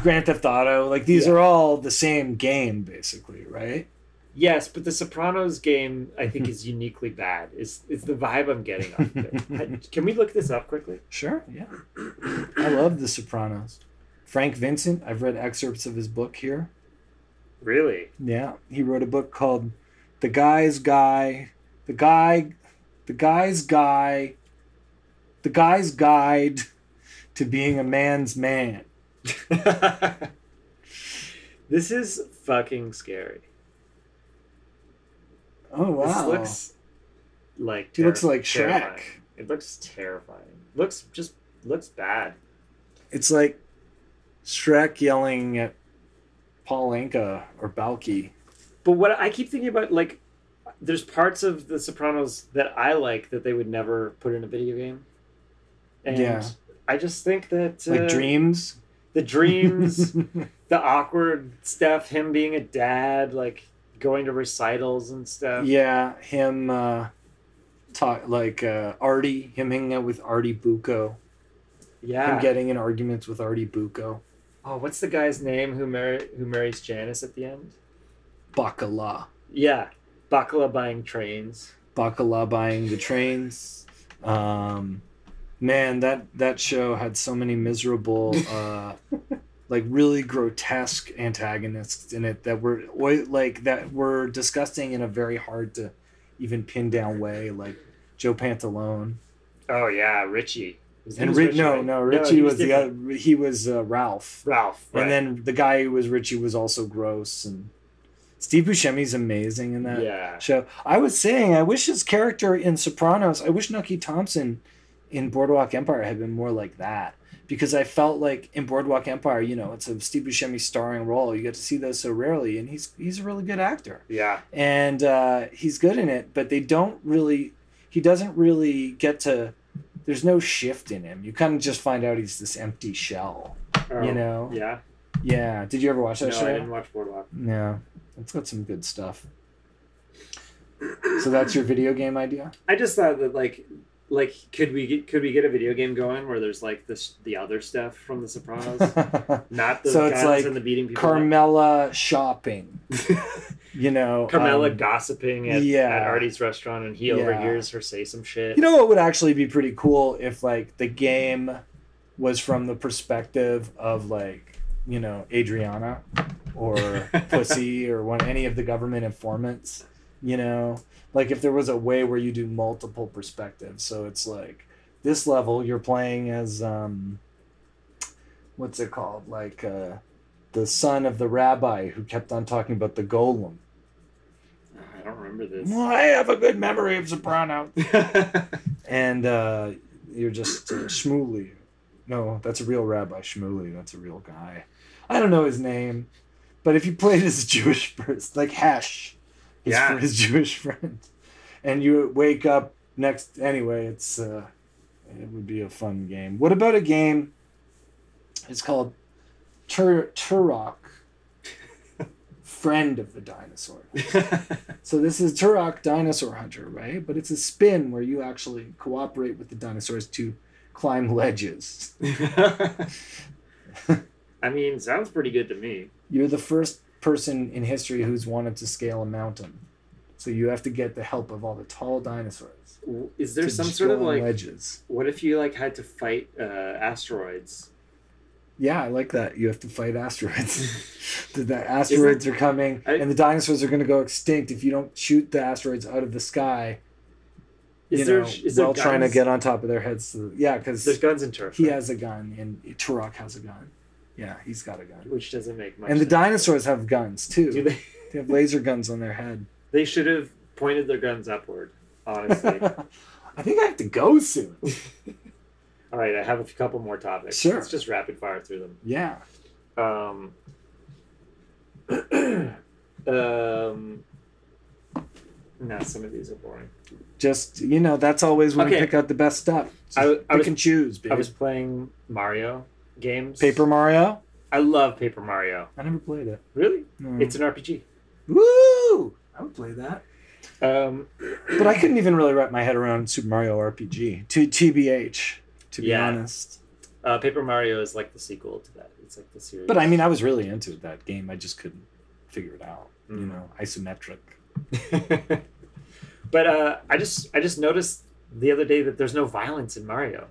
Grand Theft Auto. Like these Yeah. are all the same game, basically, right? Yes, but the Sopranos game I think is uniquely bad. Is is the vibe I'm getting off of it. Can we look this up quickly? Sure, yeah. I love The Sopranos. Frank Vincent, I've read excerpts of his book here. Really? Yeah, he wrote a book called "The Guy's Guy," the guy, the guy's guy, the guy's guide to being a man's man. this is fucking scary. Oh wow! This looks like He looks like terrifying. Shrek. It looks terrifying. Looks just looks bad. It's like Shrek yelling at Paul Anka or Balky. But what I keep thinking about, like, there's parts of The Sopranos that I like that they would never put in a video game. And Yeah. I just think that Like uh, dreams. the dreams, the awkward stuff, him being a dad, like going to recitals and stuff. yeah, him uh talk like uh Artie, him hanging out with Artie Bucco. Yeah. Him getting in arguments with Artie Bucco. oh, what's the guy's name who mar- who marries Janice at the end? Bacala. Yeah, Bacala buying trains. Bacala buying the trains. Um, man, that that show had so many miserable, uh, like really grotesque antagonists in it that were like that were disgusting in a very hard to even pin down way, like Joe Pantalone. Oh yeah, Richie. And Ri- Richie, no, right? no, Richie he was, the other. He was uh, Ralph. Ralph. Right. And then the guy who was Richie was also gross. And Steve Buscemi's amazing in that yeah, show. I was saying, I wish his character in Sopranos, I wish Nucky Thompson in Boardwalk Empire had been more like that. Because I felt like in Boardwalk Empire, you know, it's a Steve Buscemi starring role. You get to see those so rarely, and he's he's a really good actor, yeah, and uh, he's good in it. But they don't really, he doesn't really get to. There's no shift in him. You kind of just find out he's this empty shell. Oh, You know? Yeah. Yeah. Did you ever watch that No, show? I didn't watch Boardwalk. Yeah, it's got some good stuff. So that's your video game idea? I just thought that like like could we get could we get a video game going where there's like this the other stuff from The Sopranos, not the So it's like and the beating people. Carmela shopping, you know. Carmela um, gossiping at, yeah. at Artie's restaurant, and he Yeah. overhears her say some shit. you know what would actually be pretty cool if like the game was from the perspective of like you know Adriana or Pussy or one any of the government informants. You know, like if there was a way where you do multiple perspectives, so it's like this level you're playing as um, what's it called? Like uh, the son of the rabbi who kept on talking about the golem. I don't remember this. Well, I have a good memory of Soprano. and uh, you're just uh, Shmuley. No, that's a real rabbi Shmuley. That's a real guy. I don't know his name, but if you played as a Jewish person, like Hesh, his, Yeah. his Jewish friend, and you wake up next. Anyway, it's uh, it would be a fun game. What about a game? It's called Tur- Turok, friend of the dinosaur. So this is Turok Dinosaur Hunter, right? But it's a spin where you actually cooperate with the dinosaurs to climb ledges. I mean, sounds pretty good to me. You're the first person in history who's wanted to scale a mountain. So you have to get the help of all the tall dinosaurs. Is there some sort of like ledges? what if you like had to fight uh, asteroids? Yeah, I like that. You have to fight asteroids. the, the asteroids are coming, I- and the dinosaurs are going to go extinct if you don't shoot the asteroids out of the sky. Is you there know, is there while trying to get on top of their heads. So, yeah, because There's guns in Turok. He right? has a gun, and Turok has a gun. Yeah, he's got a gun. which doesn't make much. And the sense. dinosaurs have guns too. Do they? They have laser guns on their head. They should have pointed their guns upward. Honestly. I think I have to go soon. All right, I have a couple more topics. Sure. Let's just rapid fire through them. Yeah. Um, um, no, some of these are boring. Just you know, that's always when we Okay. pick out the best stuff. Just I w- pick I was- and choose, baby. I was playing Mario games. Paper Mario. I love Paper Mario. I never played it. Really? No. It's an RPG. Woo! I would play that. Um, But I couldn't even really wrap my head around Super Mario RPG. To TBH, to be Yeah. honest. uh, Paper Mario is like the sequel to that. It's like the series. But I mean, I was really into that game. I just couldn't figure it out. You Mm. know, isometric. but uh, I just I just noticed the other day that there's no violence in Mario.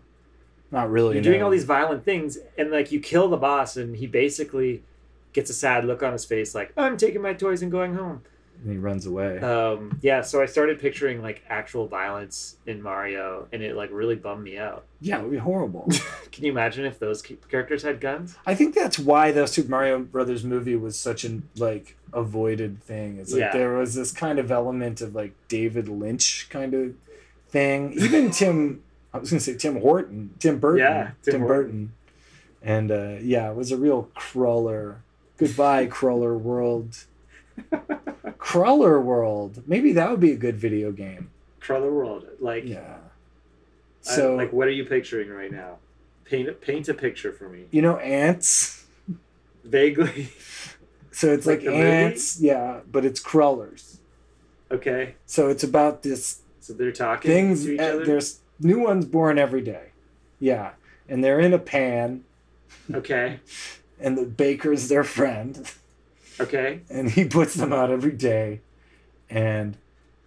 Not really. You're doing all these violent things, and like you kill the boss, and he basically gets a sad look on his face, like I'm taking my toys and going home. And he runs away. Um, yeah, so I started picturing like actual violence in Mario, and it like really bummed me out. yeah, it would be horrible. Can you imagine if those characters had guns? I think that's why the Super Mario Brothers movie was such an like avoided thing. It's like Yeah. there was this kind of element of like David Lynch kind of thing. Even Tim, I was gonna say Tim Horton, Tim Burton, Yeah, Tim Tim, Burton, and uh, yeah, it was a real crawler. Goodbye, crawler world. crawler world. Maybe that would be a good video game. Crawler World, like, Yeah. I- So like, what are you picturing right now? Paint paint a picture for me, you know ants. vaguely. So it's Like like, the movie? ants, yeah, but it's crawlers. okay, So it's about this so they're talking things. to each other. there's new ones born every day. Yeah, and they're in a pan, Okay, and the baker's their friend, okay, and he puts them out every day, and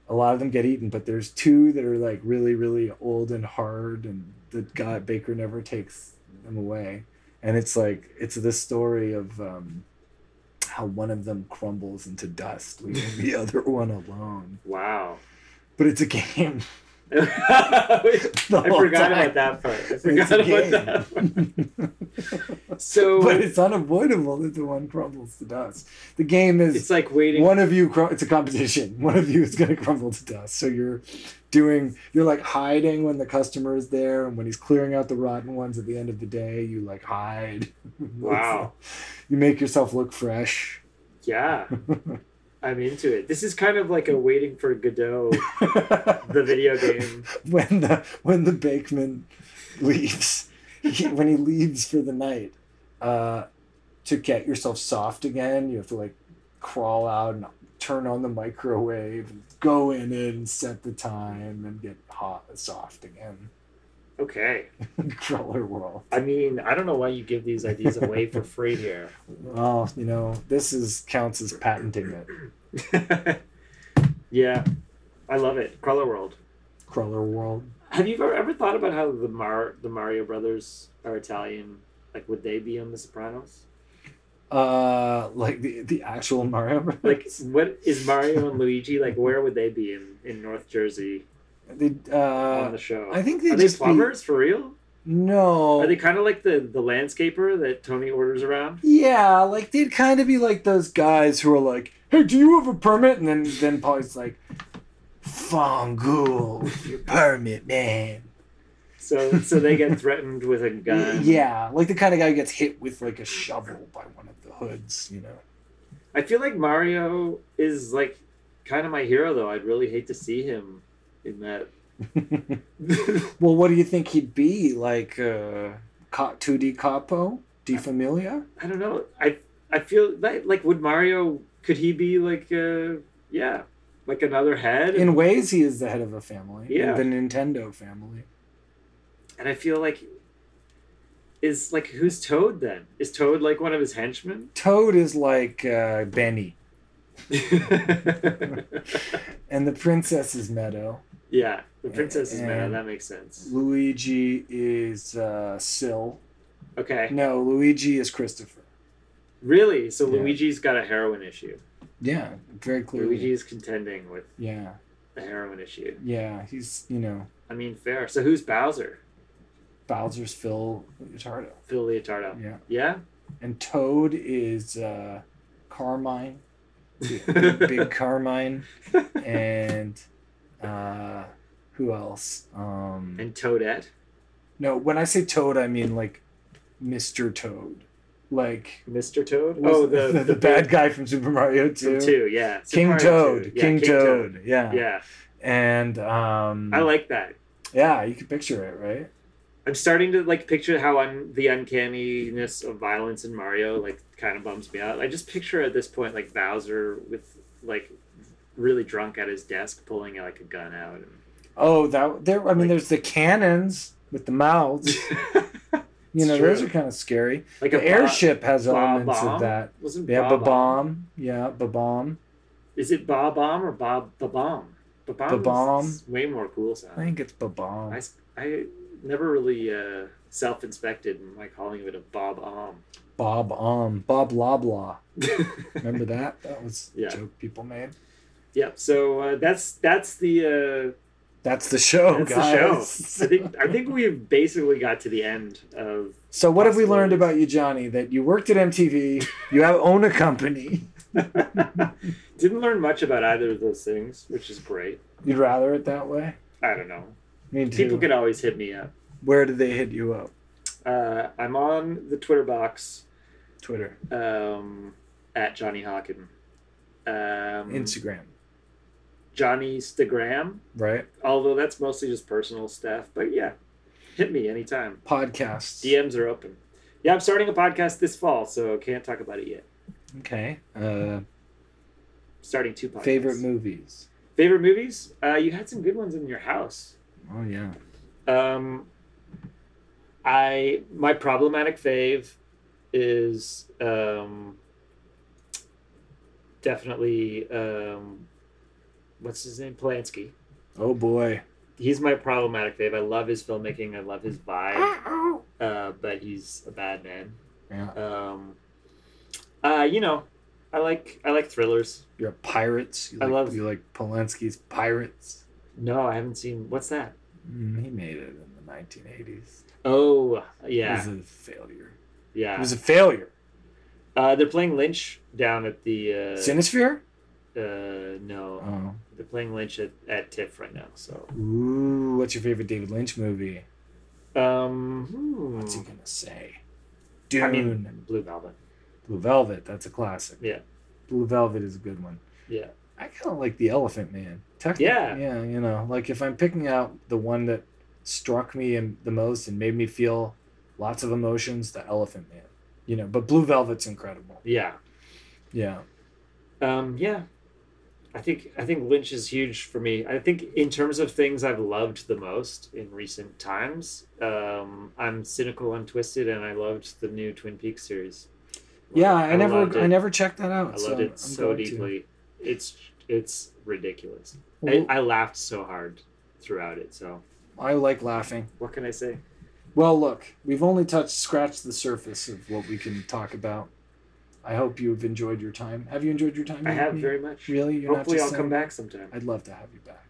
a lot of them get eaten, but there's two that are like really, really old and hard, and the guy Baker never takes them away. And it's like it's the story of um, how one of them crumbles into dust, leaving the other one alone. Wow. But it's a game. I forgot time. about that part. I forgot about that part. So but it's unavoidable that the one crumbles to dust. The game is it's like waiting. one of you it's a competition one of you is going to crumble to dust so you're doing you're like hiding when the customer is there and when he's clearing out the rotten ones at the end of the day you like hide Wow. you make yourself look fresh Yeah. I'm into it. This is kind of like a waiting for Godot, the video game. when the when the bakeman leaves he, when he leaves for the night uh to get yourself soft again you have to like crawl out and turn on the microwave and go in it and set the time and get hot soft again Okay. crawler world I mean, I don't know why you give these ideas away for free here. well you know this is counts as patenting it yeah. I love it. Crawler World. crawler world Have you ever, ever thought about how the Mar the Mario brothers are Italian? Like, would they be on The Sopranos? uh like the the actual mario Brothers? Like, what is Mario and Luigi like? Where would they be in, in North Jersey they, on uh the show? i think they are they just be- plumbers for real? no Are they kind of like the the landscaper that Tony orders around? Yeah, like they'd kind of be like those guys who are like, "Hey, do you have a permit?" And then then Paulie's like, "Fongool, with your permit, man." So so they get threatened with a gun. Yeah, like the kind of guy who gets hit with like a shovel by one of the hoods, you know. I feel like Mario is like kind of my hero though. I'd really hate to see him in that. well, what do you think he'd be like? Uh, 2D capo, Di Familia? I don't know. I I feel like like would Mario could he be like uh yeah like another head In ways, he is the head of a family. Yeah. the Nintendo family. and I feel like is like who's Toad then? Is Toad like one of his henchmen? Toad is like uh, Benny, and the princess is Meadow. Yeah, the princess is. That makes sense. Luigi is uh, Sil. Okay, No, Luigi is Christopher. really? So Yeah. Luigi's got a heroin issue. Yeah, very clearly. Luigi's contending with Yeah, a heroin issue. yeah. He's you know I mean, fair. So who's Bowser? Bowser's Phil Leotardo. Phil Leotardo. Yeah, Yeah. and Toad is uh, Carmine, big, big Carmine, and uh, who else? Um, And Toadette. no, when I say Toad, I mean like Mr. Toad, like Mr. Toad? Oh, the, the, bad guy from Super Mario Two. two, yeah. King Mario Toad, 2. Yeah, King, Toad, yeah. Yeah, And um, I like that. yeah, you can picture it, right? I'm starting to like picture how un- the uncanniness of violence in Mario like kind of bums me out. I just picture at this point like Bowser with like really drunk at his desk pulling like a gun out. And... Oh, that there. I mean, Like- there's the cannons with the mouths. You know, It's those are kind of scary. like the airship has Bob elements bomb? of that. Wasn't Yeah, Bob bomb. Yeah, bomb. Is it Bob Bomb or Bob Bomb? Bob Ba-bomb. way more cool I think it's bomb. I, I never really uh, self-inspected my calling of it a Bob Om. Bob um Bob Loblaw. Remember that? That was Yeah. a joke people made. Yep. So uh, that's that's the uh, That's the show, that's guys. the show. I think I think we've basically got to the end of. so, what have we learned about you, Johnny? That you worked at MTV. You have own a company. Didn't learn much about either of those things, which is great. You'd rather it that way. I don't know. Me too. People can always hit me up. Where did they hit you up? Uh, I'm on the Twitter box Twitter, um, at Johnny Hawken. Um, Instagram, Johnny Stagram. right? Although that's mostly just personal stuff. But yeah, hit me anytime. Podcasts. DMs are open. Yeah, I'm starting a podcast this fall, so can't talk about it yet. Okay. Uh, Starting two podcasts. favorite movies. Favorite movies? Uh, you had some good ones in your house. Oh yeah. Um, I my problematic fave is um, definitely um, what's his name? Polanski. Oh boy. He's my problematic fave. I love his filmmaking. I love his vibe. Uh, but he's a bad man. Yeah. Um, uh, you know, I like I like thrillers. You're a pirates. You I like, love- you like Polanski's Pirates. No, I haven't seen. What's that? Mm, he made it in the 1980s. Oh, yeah. It was a failure. Yeah. It was a failure. Uh, they're playing Lynch down at the. Uh, Cinesphere? Uh, no, Oh. they're playing Lynch at, at TIFF right now. So, Ooh, what's your favorite David Lynch movie? um, hmm. What's he gonna say? Dune. I mean, Blue Velvet. Blue Velvet. That's a classic. Yeah. Blue Velvet is a good one. Yeah. I kind of like the Elephant Man. Technically, Yeah. Yeah, you know, like if I'm picking out the one that struck me and the most and made me feel lots of emotions, the Elephant Man. You know, but Blue Velvet's incredible. Yeah. Yeah. Um, yeah. I think I think Lynch is huge for me. I think in terms of things I've loved the most in recent times, um, I'm cynical and twisted, and I loved the new Twin Peaks series. Yeah, I, loved never. I never checked that out. I so loved I'm it so going to. deeply. It's it's ridiculous. Well, I, I laughed so hard throughout it. So I like laughing. what can I say? Well, look, we've only touched scratched the surface of what we can talk about. I hope you've enjoyed your time. Have you enjoyed your time? I have me? very much. Really? You're Hopefully, not I'll come back sometime. I'd love to have you back.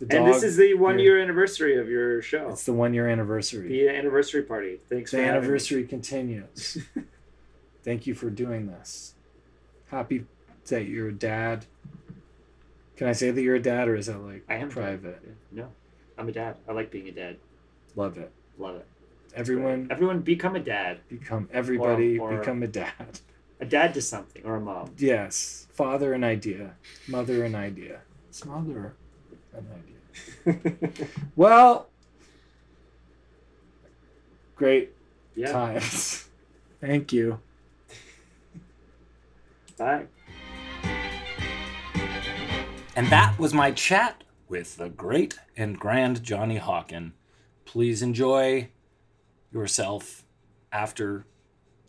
The And this is the one year anniversary of your show. It's the one year anniversary. The anniversary party. Thanks the for having me. anniversary continues. Thank you for doing this. Happy that you're a dad. Can I say that you're a dad, or is that like I am private? No, I'm a dad. I like being a dad. Love it. Love it. Everyone Everyone become a dad. become everybody or- become a dad. A dad to something or a mom. Yes, father an idea, mother an idea, smother an idea. Well, great yeah. times. Thank you. Bye. And that was my chat with the great and grand Johnny Hawken. Please enjoy yourself after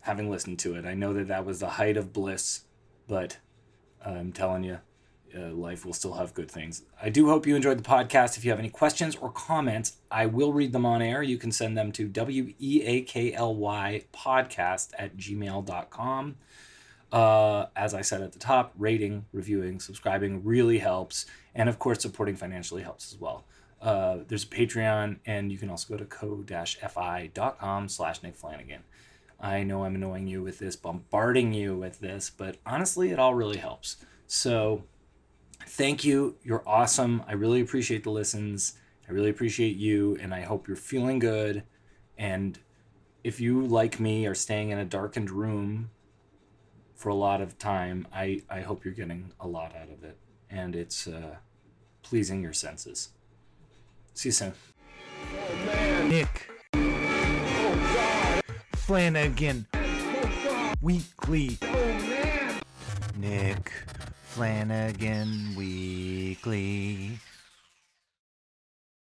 having listened to it. I know that that was the height of bliss, but I'm telling you, uh, life will still have good things. I do hope you enjoyed the podcast. If you have any questions or comments, I will read them on air. You can send them to W E A K L Y podcast at gmail.com. Uh, as I said at the top, rating, reviewing, subscribing really helps. And of course, supporting financially helps as well. Uh, there's a Patreon, and you can also go to ko-fi.com slash Nick Flanagan. I know I'm annoying you with this, bombarding you with this, but honestly, it all really helps. So thank you. You're awesome. I really appreciate the listens. I really appreciate you, and I hope you're feeling good. And if you, like me, are staying in a darkened room for a lot of time, I, I hope you're getting a lot out of it. And it's uh, pleasing your senses. See you soon. Nick Flanagan Weekly. Nick Flanagan Weekly.